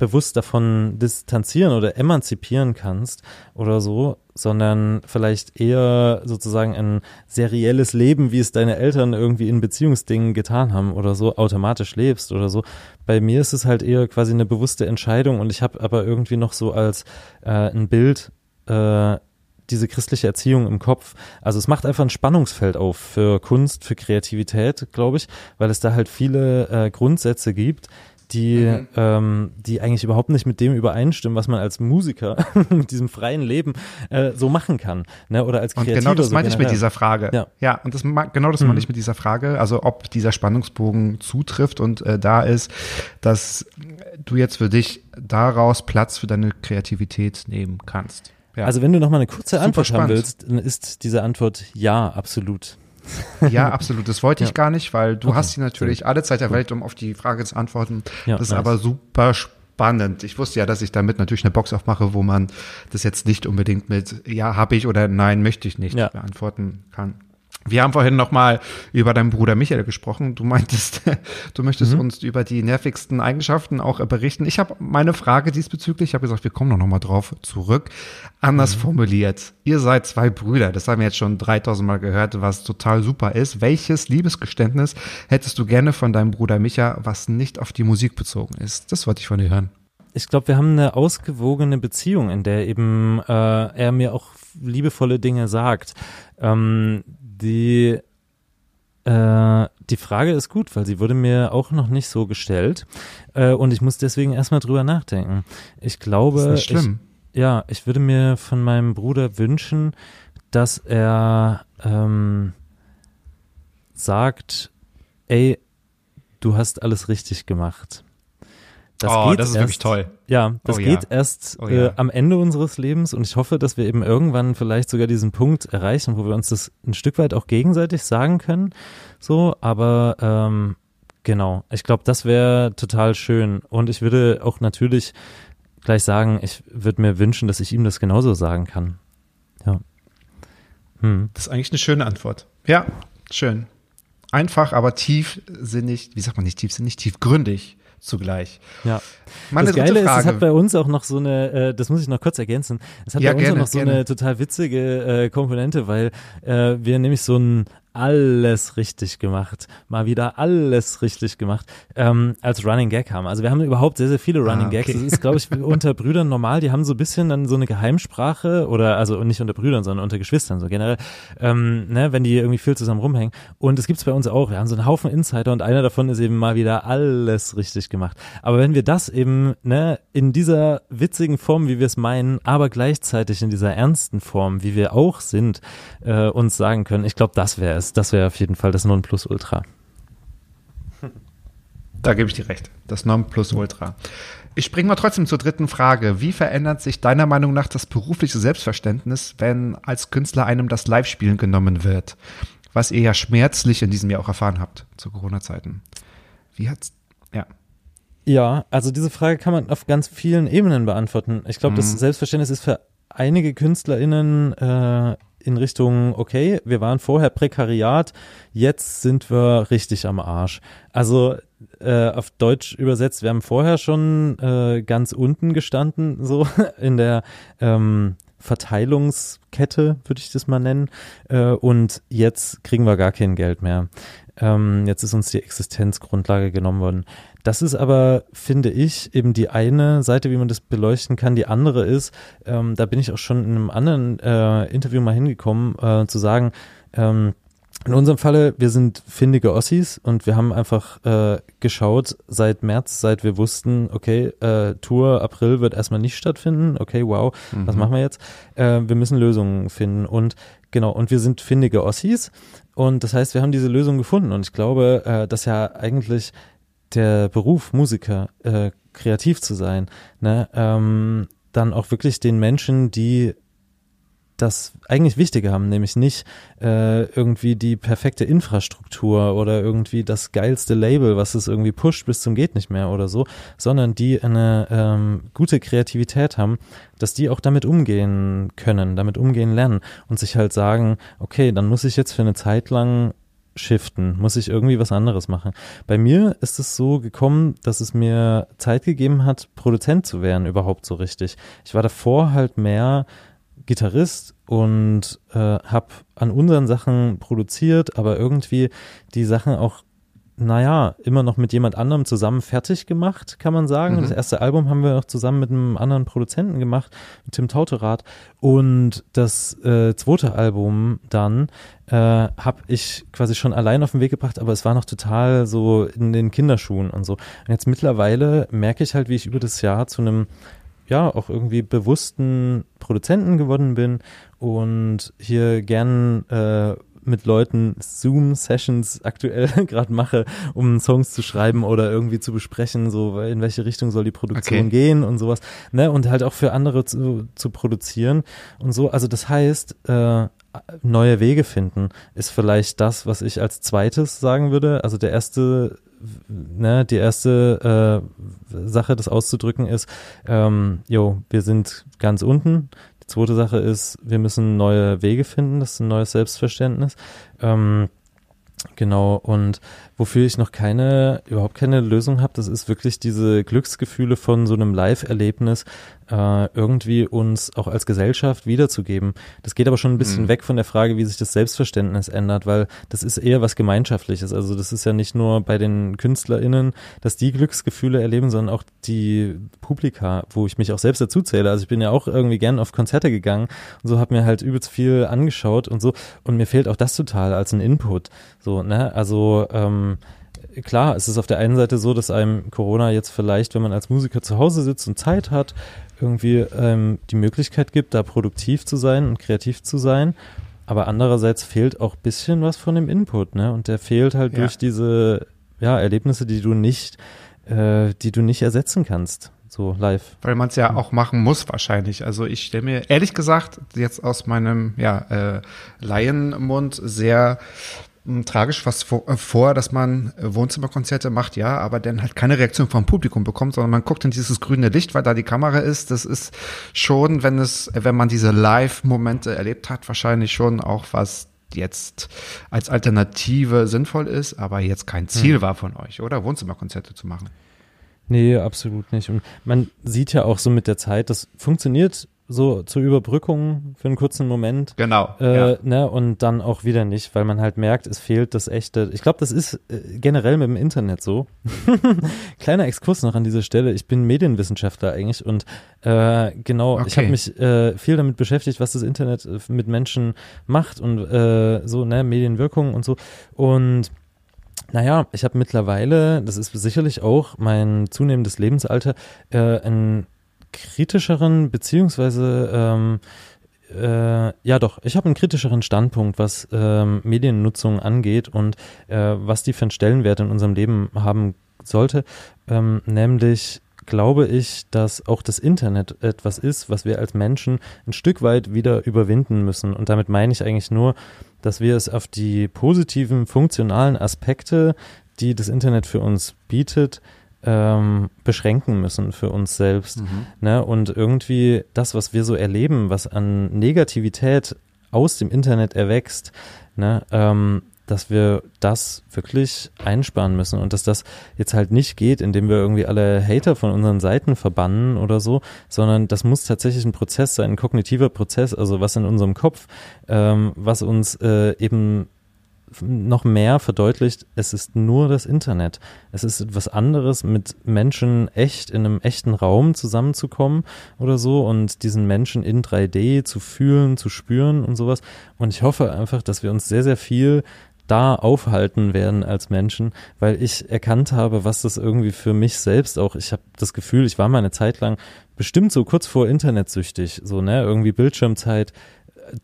bewusst davon distanzieren oder emanzipieren kannst oder so, sondern vielleicht eher sozusagen ein serielles Leben, wie es deine Eltern irgendwie in Beziehungsdingen getan haben oder so, automatisch lebst oder so. Bei mir ist es halt eher quasi eine bewusste Entscheidung und ich habe aber irgendwie noch so als äh, ein Bild äh, diese christliche Erziehung im Kopf. Also es macht einfach ein Spannungsfeld auf für Kunst, für Kreativität, glaube ich, weil es da halt viele äh, Grundsätze gibt, die, mhm. ähm, die eigentlich überhaupt nicht mit dem übereinstimmen, was man als Musiker mit diesem freien Leben äh, so machen kann. Ne? Oder als Kreativer. Und genau das so meine ich mit dieser Frage. Ja, ja und das, genau das mhm. meine ich mit dieser Frage. Also ob dieser Spannungsbogen zutrifft und äh, da ist, dass du jetzt für dich daraus Platz für deine Kreativität nehmen kannst. Ja. Also wenn du noch mal eine kurze Super Antwort spannend. haben willst, dann ist diese Antwort ja, absolut. Ja, absolut. Das wollte ich gar nicht, weil du okay. hast hier natürlich alle Zeit der Welt, um auf die Frage zu antworten. Das ist nice. aber super spannend. Ich wusste ja, dass ich damit natürlich eine Box aufmache, wo man das jetzt nicht unbedingt mit Ja, habe ich oder Nein, möchte ich nicht ja. beantworten kann. Wir haben vorhin nochmal über deinen Bruder Michael gesprochen. Du meintest, du möchtest mhm. uns über die nervigsten Eigenschaften auch berichten. Ich habe meine Frage diesbezüglich, ich habe gesagt, wir kommen noch nochmal drauf zurück. Anders mhm. formuliert. Ihr seid zwei Brüder. Das haben wir jetzt schon 3000 Mal gehört, was total super ist. Welches Liebesgeständnis hättest du gerne von deinem Bruder Micha, was nicht auf die Musik bezogen ist? Das wollte ich von dir hören. Ich glaube, wir haben eine ausgewogene Beziehung, in der eben äh, er mir auch liebevolle Dinge sagt. Ähm, die, äh, die Frage ist gut, weil sie wurde mir auch noch nicht so gestellt. Äh, und ich muss deswegen erstmal drüber nachdenken. Ich glaube. Das ist nicht schlimm. Ich, ja, ich würde mir von meinem Bruder wünschen, dass er ähm, sagt, ey, du hast alles richtig gemacht. Das oh, das ist erst, wirklich toll. Ja, das oh, geht ja. erst oh, ja. äh, am Ende unseres Lebens und ich hoffe, dass wir eben irgendwann vielleicht sogar diesen Punkt erreichen, wo wir uns das ein Stück weit auch gegenseitig sagen können. So, aber ähm, genau, ich glaube, das wäre total schön und ich würde auch natürlich gleich sagen, ich würde mir wünschen, dass ich ihm das genauso sagen kann. Ja. Hm. Das ist eigentlich eine schöne Antwort. Ja, schön. Einfach, aber tiefsinnig, wie sagt man nicht tiefsinnig, tiefgründig zugleich. Ja. Meine das Geile Frage. ist, es hat bei uns auch noch so eine, äh, das muss ich noch kurz ergänzen, es hat ja, bei uns gerne, auch noch so gerne. eine total witzige äh, Komponente, weil äh, wir nämlich so ein alles richtig gemacht, mal wieder alles richtig gemacht, ähm, als Running Gag haben. Also wir haben überhaupt sehr, sehr viele Running ah, okay. Gags. Das ist, glaube ich, unter Brüdern normal. Die haben so ein bisschen dann so eine Geheimsprache oder also nicht unter Brüdern, sondern unter Geschwistern so generell, ähm, ne, wenn die irgendwie viel zusammen rumhängen. Und es gibt's bei uns auch. Wir haben so einen Haufen Insider und einer davon ist eben mal wieder alles richtig gemacht. Aber wenn wir das eben ne, in dieser witzigen Form, wie wir es meinen, aber gleichzeitig in dieser ernsten Form, wie wir auch sind, äh, uns sagen können, ich glaube, das wäre es. Das wäre auf jeden Fall das Nonplusultra. Da gebe ich dir recht. Das Nonplusultra. Ich springe mal trotzdem zur dritten Frage. Wie verändert sich deiner Meinung nach das berufliche Selbstverständnis, wenn als Künstler einem das Live-Spielen genommen wird? Was ihr ja schmerzlich in diesem Jahr auch erfahren habt zu Corona-Zeiten. Wie hat's, ja. Ja, also diese Frage kann man auf ganz vielen Ebenen beantworten. Ich glaube, mhm. das Selbstverständnis ist für einige KünstlerInnen äh, in Richtung, okay, wir waren vorher Prekariat, jetzt sind wir richtig am Arsch. Also äh, auf Deutsch übersetzt, wir haben vorher schon äh, ganz unten gestanden, so in der ähm, Verteilungskette, würde ich das mal nennen. Äh, und jetzt kriegen wir gar kein Geld mehr. Ähm, jetzt ist uns die Existenzgrundlage genommen worden. Das ist aber, finde ich, eben die eine Seite, wie man das beleuchten kann. Die andere ist, ähm, da bin ich auch schon in einem anderen äh, Interview mal hingekommen, äh, zu sagen, ähm, in unserem Falle, wir sind findige Ossis und wir haben einfach äh, geschaut seit März, seit wir wussten, okay, äh, Tour April wird erstmal nicht stattfinden. Okay, wow, mhm. was machen wir jetzt? Äh, wir müssen Lösungen finden und genau, und wir sind findige Ossis und das heißt, wir haben diese Lösung gefunden und ich glaube, äh, dass ja eigentlich der Beruf Musiker, äh, kreativ zu sein, ne, ähm, dann auch wirklich den Menschen, die das eigentlich Wichtige haben, nämlich nicht äh, irgendwie die perfekte Infrastruktur oder irgendwie das geilste Label, was es irgendwie pusht bis zum geht nicht mehr oder so, sondern die eine ähm, gute Kreativität haben, dass die auch damit umgehen können, damit umgehen lernen und sich halt sagen, okay, dann muss ich jetzt für eine Zeit lang shiften, muss ich irgendwie was anderes machen. Bei mir ist es so gekommen, dass es mir Zeit gegeben hat, Produzent zu werden, überhaupt so richtig. Ich war davor halt mehr Gitarrist und äh, habe an unseren Sachen produziert, aber irgendwie die Sachen auch naja, immer noch mit jemand anderem zusammen fertig gemacht, kann man sagen. Mhm. Das erste Album haben wir noch zusammen mit einem anderen Produzenten gemacht, mit Tim Tauterath. Und das äh, zweite Album dann äh, habe ich quasi schon allein auf den Weg gebracht, aber es war noch total so in den Kinderschuhen und so. Und jetzt mittlerweile merke ich halt, wie ich über das Jahr zu einem ja, auch irgendwie bewussten Produzenten geworden bin und hier gern äh, mit Leuten Zoom-Sessions aktuell gerade mache, um Songs zu schreiben oder irgendwie zu besprechen, so in welche Richtung soll die Produktion Okay. gehen und sowas, ne? Und halt auch für andere zu, zu produzieren und so. Also das heißt, äh, neue Wege finden ist vielleicht das, was ich als zweites sagen würde. Also der erste ne, die erste äh, Sache, das auszudrücken, ist, ähm, jo, wir sind ganz unten. Zweite Sache ist, wir müssen neue Wege finden, das ist ein neues Selbstverständnis. Ähm, Genau, und wofür ich noch keine, überhaupt keine Lösung habe, das ist wirklich diese Glücksgefühle von so einem Live-Erlebnis äh, irgendwie uns auch als Gesellschaft wiederzugeben. Das geht aber schon ein bisschen Mhm. weg von der Frage, wie sich das Selbstverständnis ändert, weil das ist eher was Gemeinschaftliches. Also das ist ja nicht nur bei den KünstlerInnen, dass die Glücksgefühle erleben, sondern auch die Publika, wo ich mich auch selbst dazu zähle. Also ich bin ja auch irgendwie gern auf Konzerte gegangen und so habe mir halt übelst viel angeschaut und so und mir fehlt auch das total als ein Input. So, ne? Also ähm, klar, es ist auf der einen Seite so, dass einem Corona jetzt vielleicht, wenn man als Musiker zu Hause sitzt und Zeit hat, irgendwie ähm, die Möglichkeit gibt, da produktiv zu sein und kreativ zu sein. Aber andererseits fehlt auch ein bisschen was von dem Input, ne? Und der fehlt halt Ja. durch diese ja, Erlebnisse, die du nicht, äh, die du nicht ersetzen kannst, so live. Weil man es ja auch machen muss wahrscheinlich. Also ich stelle mir ehrlich gesagt jetzt aus meinem ja, äh, Laienmund sehr tragisch was vor, äh, dass man äh, Wohnzimmerkonzerte macht, ja, aber dann halt keine Reaktion vom Publikum bekommt, sondern man guckt in dieses grüne Licht, weil da die Kamera ist. Das ist schon, wenn es, wenn man diese Live-Momente erlebt hat, wahrscheinlich schon auch was jetzt als Alternative sinnvoll ist, aber jetzt kein Ziel war von euch, oder? Wohnzimmerkonzerte zu machen. Nee, absolut nicht. Und man sieht ja auch so mit der Zeit, das funktioniert so zur Überbrückung für einen kurzen Moment. Genau. Äh, ne, und dann auch wieder nicht, weil man halt merkt, es fehlt das echte. Ich glaube, das ist äh, generell mit dem Internet so. Kleiner Exkurs noch an dieser Stelle. Ich bin Medienwissenschaftler eigentlich und äh, genau, ich Okay. habe mich äh, viel damit beschäftigt, was das Internet äh, mit Menschen macht und äh, so, ne, Medienwirkung und so. Und naja, ich habe mittlerweile, das ist sicherlich auch mein zunehmendes Lebensalter, einen kritischeren beziehungsweise ähm, äh, ja doch, ich habe einen kritischeren Standpunkt, was ähm, Mediennutzung angeht und äh, was die für einen Stellenwert in unserem Leben haben sollte, ähm, nämlich glaube ich, dass auch das Internet etwas ist, was wir als Menschen ein Stück weit wieder überwinden müssen. Und damit meine ich eigentlich nur, dass wir es auf die positiven, funktionalen Aspekte, die das Internet für uns bietet, ähm, beschränken müssen für uns selbst. Ne? Und irgendwie das, was wir so erleben, was an Negativität aus dem Internet erwächst, ne? ähm, dass wir das wirklich einsparen müssen und dass das jetzt halt nicht geht, indem wir irgendwie alle Hater von unseren Seiten verbannen oder so, sondern das muss tatsächlich ein Prozess sein, ein kognitiver Prozess, also was in unserem Kopf, ähm, was uns äh, eben noch mehr verdeutlicht, es ist nur das Internet. Es ist etwas anderes, mit Menschen echt in einem echten Raum zusammenzukommen oder so und diesen Menschen in 3D zu fühlen, zu spüren und sowas. Und ich hoffe einfach, dass wir uns sehr, sehr viel da aufhalten werden als Menschen, weil ich erkannt habe, was das irgendwie für mich selbst auch, ich habe das Gefühl, ich war mal eine Zeit lang bestimmt so kurz vor Internetsüchtig, so, ne, irgendwie Bildschirmzeit,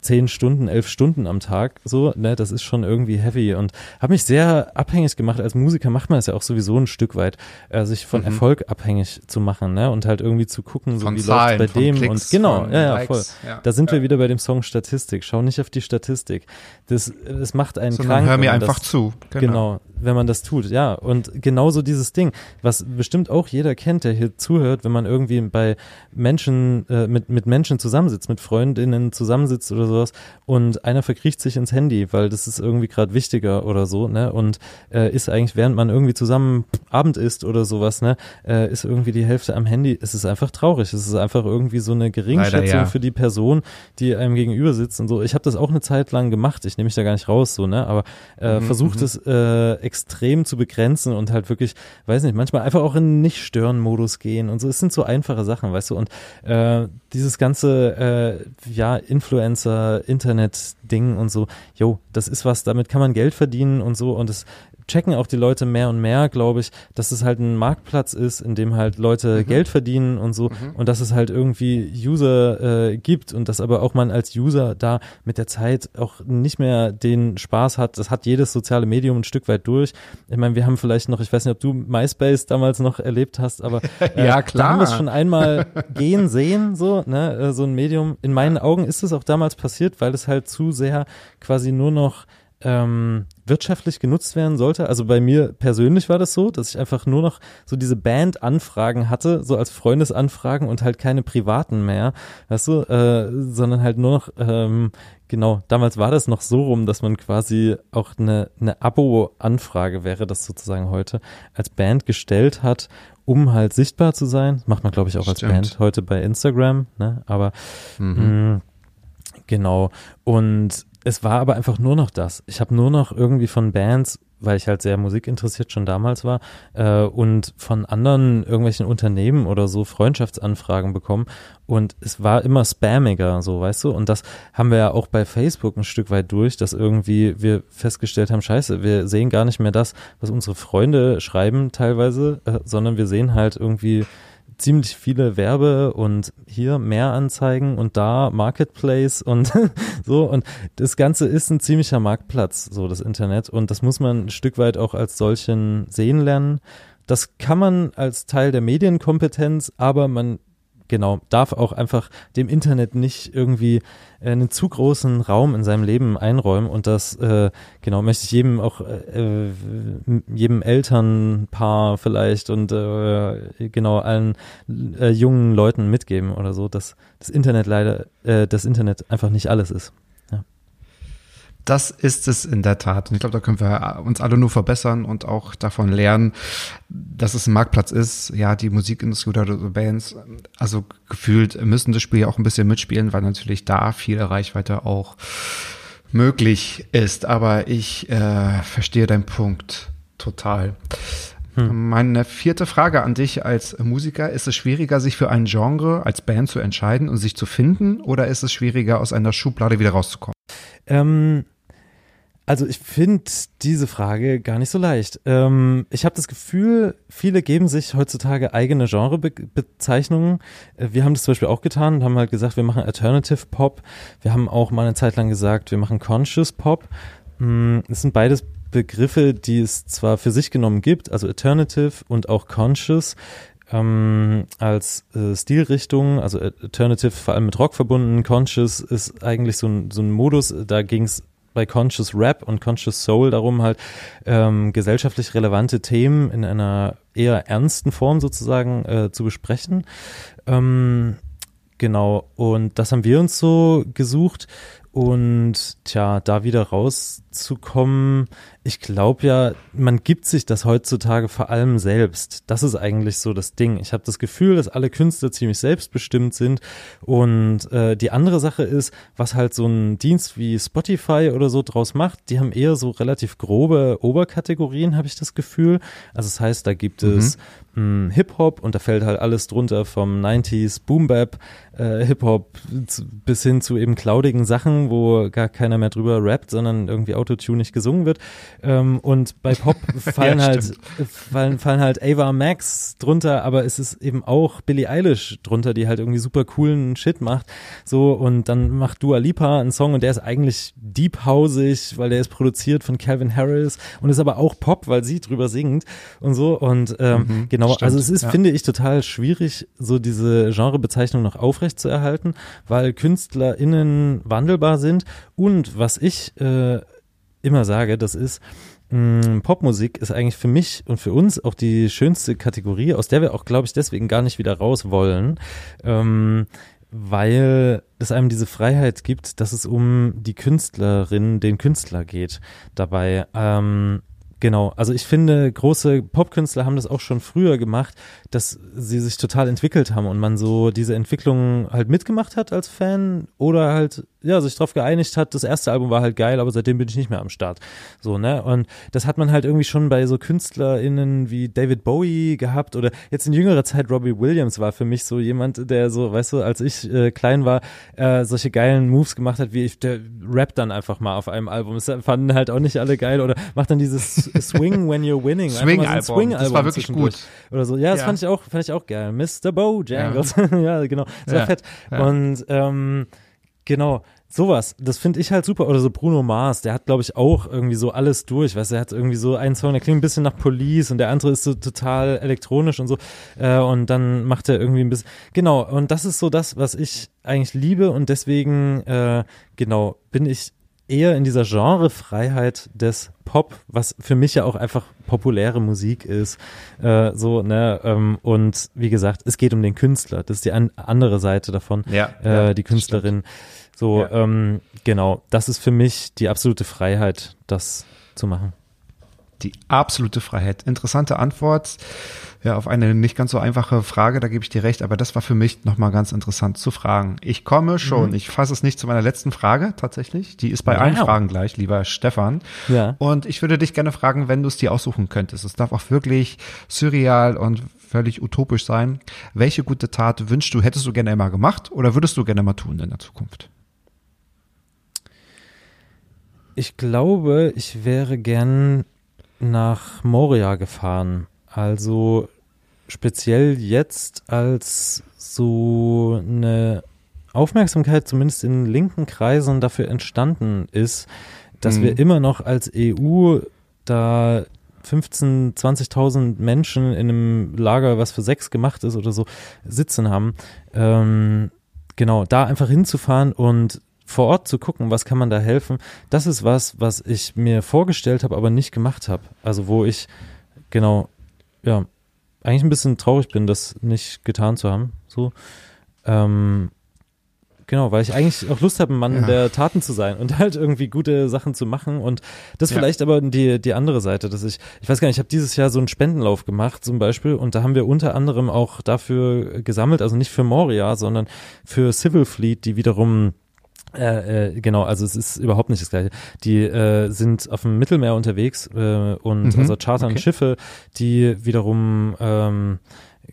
zehn Stunden, elf Stunden am Tag, so, ne, das ist schon irgendwie heavy und habe mich sehr abhängig gemacht. Als Musiker macht man es ja auch sowieso ein Stück weit, äh, sich von Erfolg abhängig zu machen, ne, und halt irgendwie zu gucken, so Von wie läuft's bei dem Klicks, und genau, ja, ja, voll. ja. Da sind Ja. wir wieder bei dem Song Statistik. Schau nicht auf die Statistik. Das, das macht einen Sondern krank. hör mir einfach das, zu. Genau. Wenn man das tut, ja. Und genauso dieses Ding, was bestimmt auch jeder kennt, der hier zuhört, wenn man irgendwie bei Menschen, äh, mit, mit Menschen zusammensitzt, mit Freundinnen zusammensitzt oder sowas und einer verkriecht sich ins Handy, weil das ist irgendwie gerade wichtiger oder so, ne? Und äh, ist eigentlich, während man irgendwie zusammen Abend isst oder sowas, ne, äh, ist irgendwie die Hälfte am Handy. Es ist einfach traurig. Es ist einfach irgendwie so eine Geringschätzung Leider, ja. für die Person, die einem gegenüber sitzt und so. Ich habe das auch eine Zeit lang gemacht. Ich nehme mich da gar nicht raus, so, ne? Aber äh, Mhm, versucht es äh, extrem zu begrenzen und halt wirklich, weiß nicht, manchmal einfach auch in Nicht-Stören-Modus gehen und so. Es sind so einfache Sachen, weißt du. Und äh, dieses ganze, äh, ja, Influencer, Internet-Ding und so, jo, das ist was, damit kann man Geld verdienen und so. Und es checken auch die Leute mehr und mehr, glaube ich, dass es halt ein Marktplatz ist, in dem halt Leute Geld verdienen und so und dass es halt irgendwie User äh, gibt und dass aber auch man als User da mit der Zeit auch nicht mehr den Spaß hat. Das hat jedes soziale Medium ein Stück weit durch. Ich meine, wir haben vielleicht noch, ich weiß nicht, ob du MySpace damals noch erlebt hast, aber äh, Ja, da haben wir es klar. schon einmal gehen sehen, so, ne, äh, so ein Medium. In meinen Augen ist es auch damals passiert, weil es halt zu sehr quasi nur noch ähm, wirtschaftlich genutzt werden sollte. Also bei mir persönlich war das so, dass ich einfach nur noch so diese Band-Anfragen hatte, so als Freundesanfragen und halt keine privaten mehr, weißt du, äh, sondern halt nur noch, ähm, genau, damals war das noch so rum, dass man quasi auch eine, eine Abo-Anfrage wäre, das sozusagen heute als Band gestellt hat, um halt sichtbar zu sein. Macht man, glaube ich, auch als Stimmt. Band heute bei Instagram, ne? Aber Mhm. mh, Genau. Und es war aber einfach nur noch das. Ich habe nur noch irgendwie von Bands, weil ich halt sehr musikinteressiert schon damals war, äh, und von anderen irgendwelchen Unternehmen oder so Freundschaftsanfragen bekommen. Und es war immer spammiger, so, weißt du? Und das haben wir ja auch bei Facebook ein Stück weit durch, dass irgendwie wir festgestellt haben, scheiße, wir sehen gar nicht mehr das, was unsere Freunde schreiben teilweise, äh, sondern wir sehen halt irgendwie ziemlich viele Werbe und hier mehr Anzeigen und da Marketplace und so und das Ganze ist ein ziemlicher Marktplatz, so das Internet und das muss man ein Stück weit auch als solchen sehen lernen. Das kann man als Teil der Medienkompetenz, aber man genau darf auch einfach dem Internet nicht irgendwie äh, einen zu großen Raum in seinem Leben einräumen und das äh, genau möchte ich jedem auch äh, äh, jedem Elternpaar vielleicht und äh, genau allen äh, jungen Leuten mitgeben oder so, dass das Internet leider äh, das Internet einfach nicht alles ist. Das ist es in der Tat. Und ich glaube, da können wir uns alle nur verbessern und auch davon lernen, dass es ein Marktplatz ist. Ja, die Musikindustrie oder so Bands, also gefühlt müssen das Spiel ja auch ein bisschen mitspielen, weil natürlich da viel Reichweite auch möglich ist. Aber ich äh, verstehe deinen Punkt total. Meine vierte Frage an dich als Musiker. Ist es schwieriger, sich für ein Genre als Band zu entscheiden und sich zu finden? Oder ist es schwieriger, aus einer Schublade wieder rauszukommen? Ähm, also ich finde diese Frage gar nicht so leicht. Ähm, ich habe das Gefühl, viele geben sich heutzutage eigene Genrebezeichnungen. Äh, Wir haben das zum Beispiel auch getan und haben halt gesagt, wir machen Alternative Pop. Wir haben auch mal eine Zeit lang gesagt, wir machen Conscious Pop. Mm, Das sind beides Begriffe, die es zwar für sich genommen gibt, also Alternative und auch Conscious ähm, als äh, Stilrichtung, also Alternative vor allem mit Rock verbunden, Conscious ist eigentlich so ein, so ein Modus, da ging es bei Conscious Rap und Conscious Soul darum halt ähm, gesellschaftlich relevante Themen in einer eher ernsten Form sozusagen äh, zu besprechen. Ähm, genau, und das haben wir uns so gesucht und tja, da wieder rauszukommen, ich glaube ja, man gibt sich das heutzutage vor allem selbst. Das ist eigentlich so das Ding. Ich habe das Gefühl, dass alle Künstler ziemlich selbstbestimmt sind. Und äh, die andere Sache ist, was halt so ein Dienst wie Spotify oder so draus macht, die haben eher so relativ grobe Oberkategorien, habe ich das Gefühl. Also das heißt, da gibt es mh, Hip-Hop und da fällt halt alles drunter vom 90s Boom-Bap, äh, Hip-Hop bis hin zu eben cloudigen Sachen, wo gar keiner mehr drüber rappt, sondern irgendwie autotunig gesungen wird. Ähm, und bei Pop fallen Ja, halt stimmt. fallen, fallen halt Ava Max drunter, aber es ist eben auch Billie Eilish drunter, die halt irgendwie super coolen Shit macht. So, und dann macht Dua Lipa einen Song und der ist eigentlich deep hausig, weil der ist produziert von Calvin Harris und ist aber auch Pop, weil sie drüber singt und so. Und ähm, genau, stimmt, also es ist, ja. finde ich, total schwierig, so diese Genrebezeichnung noch aufrecht zu erhalten, weil KünstlerInnen wandelbar sind und was ich äh, immer sage, das ist, mh, Popmusik ist eigentlich für mich und für uns auch die schönste Kategorie, aus der wir auch, glaube ich, deswegen gar nicht wieder raus wollen. Ähm, weil es einem diese Freiheit gibt, dass es um die Künstlerin, den Künstler geht dabei. Ähm, Genau, also ich finde, große Popkünstler haben das auch schon früher gemacht, dass sie sich total entwickelt haben und man so diese Entwicklung halt mitgemacht hat als Fan oder halt, ja, sich darauf geeinigt hat, das erste Album war halt geil, aber seitdem bin ich nicht mehr am Start. So, ne? Und das hat man halt irgendwie schon bei so KünstlerInnen wie David Bowie gehabt oder jetzt in jüngerer Zeit Robbie Williams war für mich so jemand, der so, weißt du, als ich äh, klein war, äh, solche geilen Moves gemacht hat, wie ich, der rappt dann einfach mal auf einem Album. Das fanden halt auch nicht alle geil oder macht dann dieses Swing When You're Winning. Swing-Album, so Swing das war wirklich gut. Oder so. Ja, das Ja. fand ich auch, fand ich auch geil. Mr. Bojangles. Ja, ja genau. Das war Ja, fett. ja. Und ähm, genau, sowas. Das finde ich halt super. Oder so Bruno Mars, der hat, glaube ich, auch irgendwie so alles durch. Weißt du, er hat irgendwie so einen Song, der klingt ein bisschen nach Police und der andere ist so total elektronisch und so. Äh, und dann macht er irgendwie ein bisschen. Genau, und das ist so das, was ich eigentlich liebe und deswegen, äh, genau, bin ich eher in dieser Genrefreiheit des Pop, was für mich ja auch einfach populäre Musik ist, äh, so, ne, ähm, und wie gesagt, es geht um den Künstler, das ist die an andere Seite davon, Ja, äh, ja, die Künstlerin, so, Ja. ähm, genau, das ist für mich die absolute Freiheit, das zu machen. Die absolute Freiheit. Interessante Antwort. Ja, auf eine nicht ganz so einfache Frage, da gebe ich dir recht, aber das war für mich nochmal ganz interessant zu fragen. Ich komme schon, ich fasse es nicht zu meiner letzten Frage tatsächlich. Die ist bei allen Wow. Fragen gleich, lieber Stefan. Ja. Und ich würde dich gerne fragen, wenn du es dir aussuchen könntest. Es darf auch wirklich surreal und völlig utopisch sein. Welche gute Tat wünschst du, hättest du gerne immer gemacht oder würdest du gerne mal tun in der Zukunft? Ich glaube, ich wäre gern nach Moria gefahren. Also speziell jetzt, als so eine Aufmerksamkeit zumindest in linken Kreisen dafür entstanden ist, dass Mhm. wir immer noch als EU da 15, 20.000 Menschen in einem Lager, was für sechs gemacht ist oder so, sitzen haben. Ähm, genau, da einfach hinzufahren und vor Ort zu gucken, was kann man da helfen, das ist was, was ich mir vorgestellt habe, aber nicht gemacht habe. Also wo ich, genau, ja, eigentlich ein bisschen traurig bin, das nicht getan zu haben. So. Ähm, Genau, weil ich eigentlich auch Lust habe, ein Mann Ja. der Taten zu sein und halt irgendwie gute Sachen zu machen. Und das Ja. vielleicht aber die, die andere Seite, dass ich, ich weiß gar nicht, ich habe dieses Jahr so einen Spendenlauf gemacht zum Beispiel und da haben wir unter anderem auch dafür gesammelt, also nicht für Moria, sondern für Civil Fleet, die wiederum äh, äh, genau, also es ist überhaupt nicht das gleiche. Die äh, sind auf dem Mittelmeer unterwegs äh, und Mhm, also chartern okay. Schiffe, die wiederum ähm,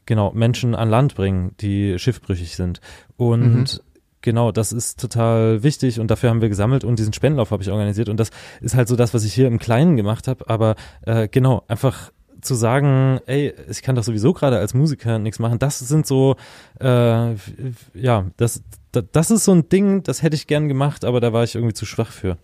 genau Menschen an Land bringen, die schiffbrüchig sind. Und Mhm. Genau, das ist total wichtig und dafür haben wir gesammelt und diesen Spendenlauf habe ich organisiert und das ist halt so das, was ich hier im Kleinen gemacht habe, aber äh, genau, einfach zu sagen, ey, ich kann doch sowieso gerade als Musiker nichts machen, das sind so, äh, ja, das, das, ist so ein Ding, das hätte ich gern gemacht, aber da war ich irgendwie zu schwach für.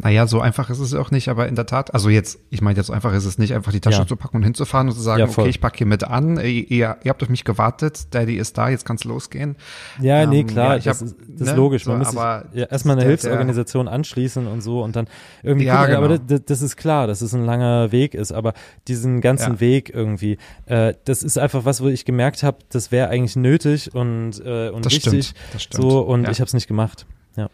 Naja, so einfach ist es auch nicht, aber in der Tat, also jetzt, ich meine, jetzt so einfach ist es nicht, einfach die Tasche Ja. zu packen und hinzufahren und zu sagen, Ja, okay, ich packe hier mit an, ihr, ihr, ihr habt auf mich gewartet, Daddy ist da, jetzt kann's losgehen. Ja, nee, Ähm, klar, ja, das, hab- ist, das ist ne, logisch. so, Man muss sich aber ja, erstmal eine der- Hilfsorganisation anschließen und so und dann irgendwie Ja, gucken, aber genau. das, das ist klar, dass es ein langer Weg ist, aber diesen ganzen. Weg irgendwie, äh, das ist einfach was, wo ich gemerkt habe, das wäre eigentlich nötig und, äh, und Das wichtig. stimmt, das stimmt. So, und ich habe es nicht gemacht. Ja.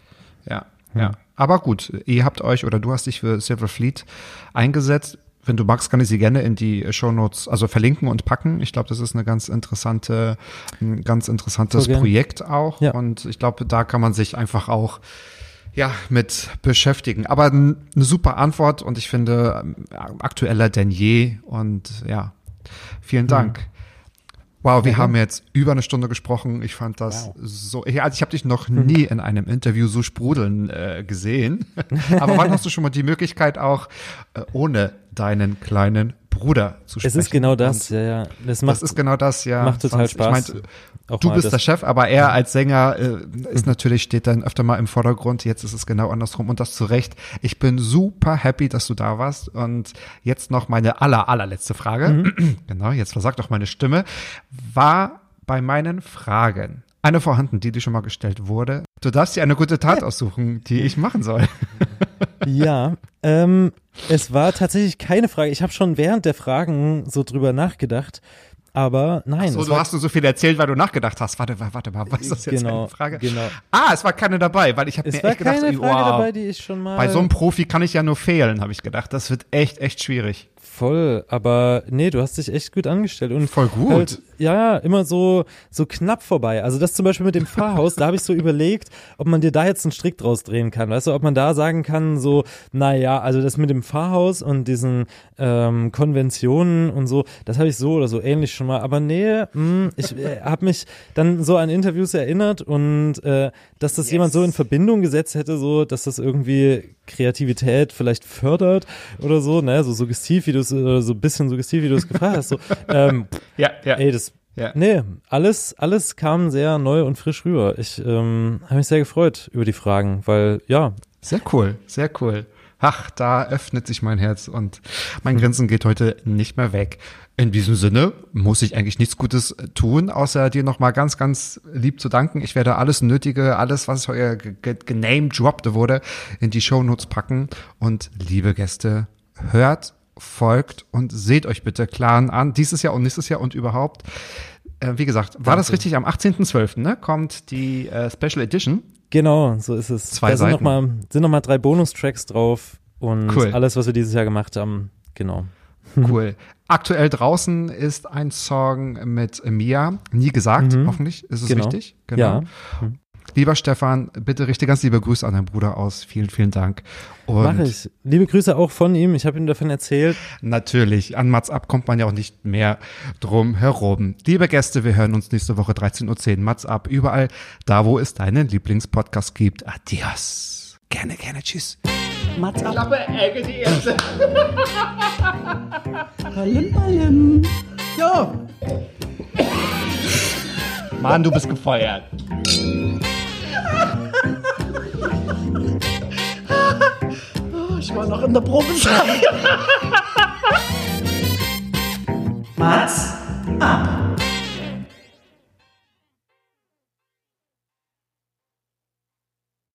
Ja, ja. Aber gut, ihr habt euch oder du hast dich für Silver Fleet eingesetzt. Wenn du magst, kann ich sie gerne in die Shownotes, also verlinken und packen. Ich glaube, das ist eine ganz interessante, ein ganz interessantes gern. Projekt auch. Ja. Und ich glaube, da kann man sich einfach auch ja, mit beschäftigen. Aber eine super Antwort und ich finde ähm, aktueller denn je. Und ja, vielen Dank. Wow, wir haben jetzt über eine Stunde gesprochen. Ich fand das so. Ja, also ich habe dich noch nie in einem Interview so sprudeln äh, gesehen. Aber wann hast du schon mal die Möglichkeit auch äh, ohne deinen kleinen Bruder zu sprechen? Es ist genau das, Und ja, ja. Das macht, das ist genau das, ja. macht total Sonst- Spaß. Ich mein, du bist der Chef, aber er als Sänger äh, ist natürlich, steht dann öfter mal im Vordergrund. Jetzt ist es genau andersrum und das zu Recht. Ich bin super happy, dass du da warst. Und jetzt noch meine aller, allerletzte Frage. Mhm. genau, jetzt versagt auch meine Stimme. War bei meinen Fragen Eine vorhanden, die dir schon mal gestellt wurde. Du darfst dir eine gute Tat aussuchen, die ich machen soll. Ja, ähm, es war tatsächlich keine Frage. Ich habe schon während der Fragen so drüber nachgedacht, aber nein. So, es du war, hast nur so viel erzählt, weil du nachgedacht hast. Warte, warte, warte mal, was ist das jetzt Genau, eine Frage? genau. Ah, es war keine dabei, weil ich habe mir war echt gedacht, keine so, Frage wow, dabei, die ich schon mal. bei so einem Profi kann ich ja nur fehlen, habe ich gedacht. Das wird echt, echt schwierig. Voll, aber nee, du hast dich echt gut angestellt und Voll gut. Halt, ja, immer so so knapp vorbei. Also das zum Beispiel mit dem Pfarrhaus, da habe ich so überlegt, ob man dir da jetzt einen Strick draus drehen kann. Weißt du, ob man da sagen kann, so, naja, also das mit dem Pfarrhaus und diesen ähm, Konventionen und so, das habe ich so oder so ähnlich schon mal. Aber nee, mh, ich äh, habe mich dann so an Interviews erinnert und äh, dass das jemand so in Verbindung gesetzt hätte, so, dass das irgendwie Kreativität vielleicht fördert oder so, ne, so suggestiv, wie du es, äh, so ein bisschen suggestiv, wie du es gefragt hast, so, ähm, Ja, ja. ey, das, Ja. nee, alles, alles kam sehr neu und frisch rüber. Ich ähm, habe mich sehr gefreut über die Fragen, weil, ja, Sehr cool, sehr cool. Ach, da öffnet sich mein Herz und mein Grinsen geht heute nicht mehr weg. In diesem Sinne muss ich eigentlich nichts Gutes tun, außer dir nochmal ganz, ganz lieb zu danken. Ich werde alles Nötige, alles, was euer gename-droppte wurde, in die Shownotes packen. Und liebe Gäste, hört, folgt und seht euch bitte Clan an. Dieses Jahr und nächstes Jahr und überhaupt. Äh, wie gesagt, war das richtig? Am 18.12. Ne, kommt die äh, Special Edition. Genau, so ist es. Zwei da sind nochmal sind noch mal drei Bonustracks drauf und Cool. alles, was wir dieses Jahr gemacht haben, genau. Cool. Aktuell draußen ist ein Song mit Mia. Nie gesagt, Mhm. hoffentlich. Ist es Genau. richtig? Ja. Lieber Stefan, bitte richte ganz liebe Grüße an deinen Bruder aus. Vielen, vielen Dank. Und Mach ich. Liebe Grüße auch von ihm. Ich habe ihm davon erzählt. natürlich, an Mats ab kommt man ja auch nicht mehr drum herum. Liebe Gäste, wir hören uns nächste Woche 13.10 Uhr. Mats ab, überall da, wo es deinen Lieblingspodcast gibt. Adios. Gerne, gerne. Tschüss. Mats ab. Palim, palim. Ja. Mann, du bist gefeuert. Ich war noch in der Probezeit. Mats ab.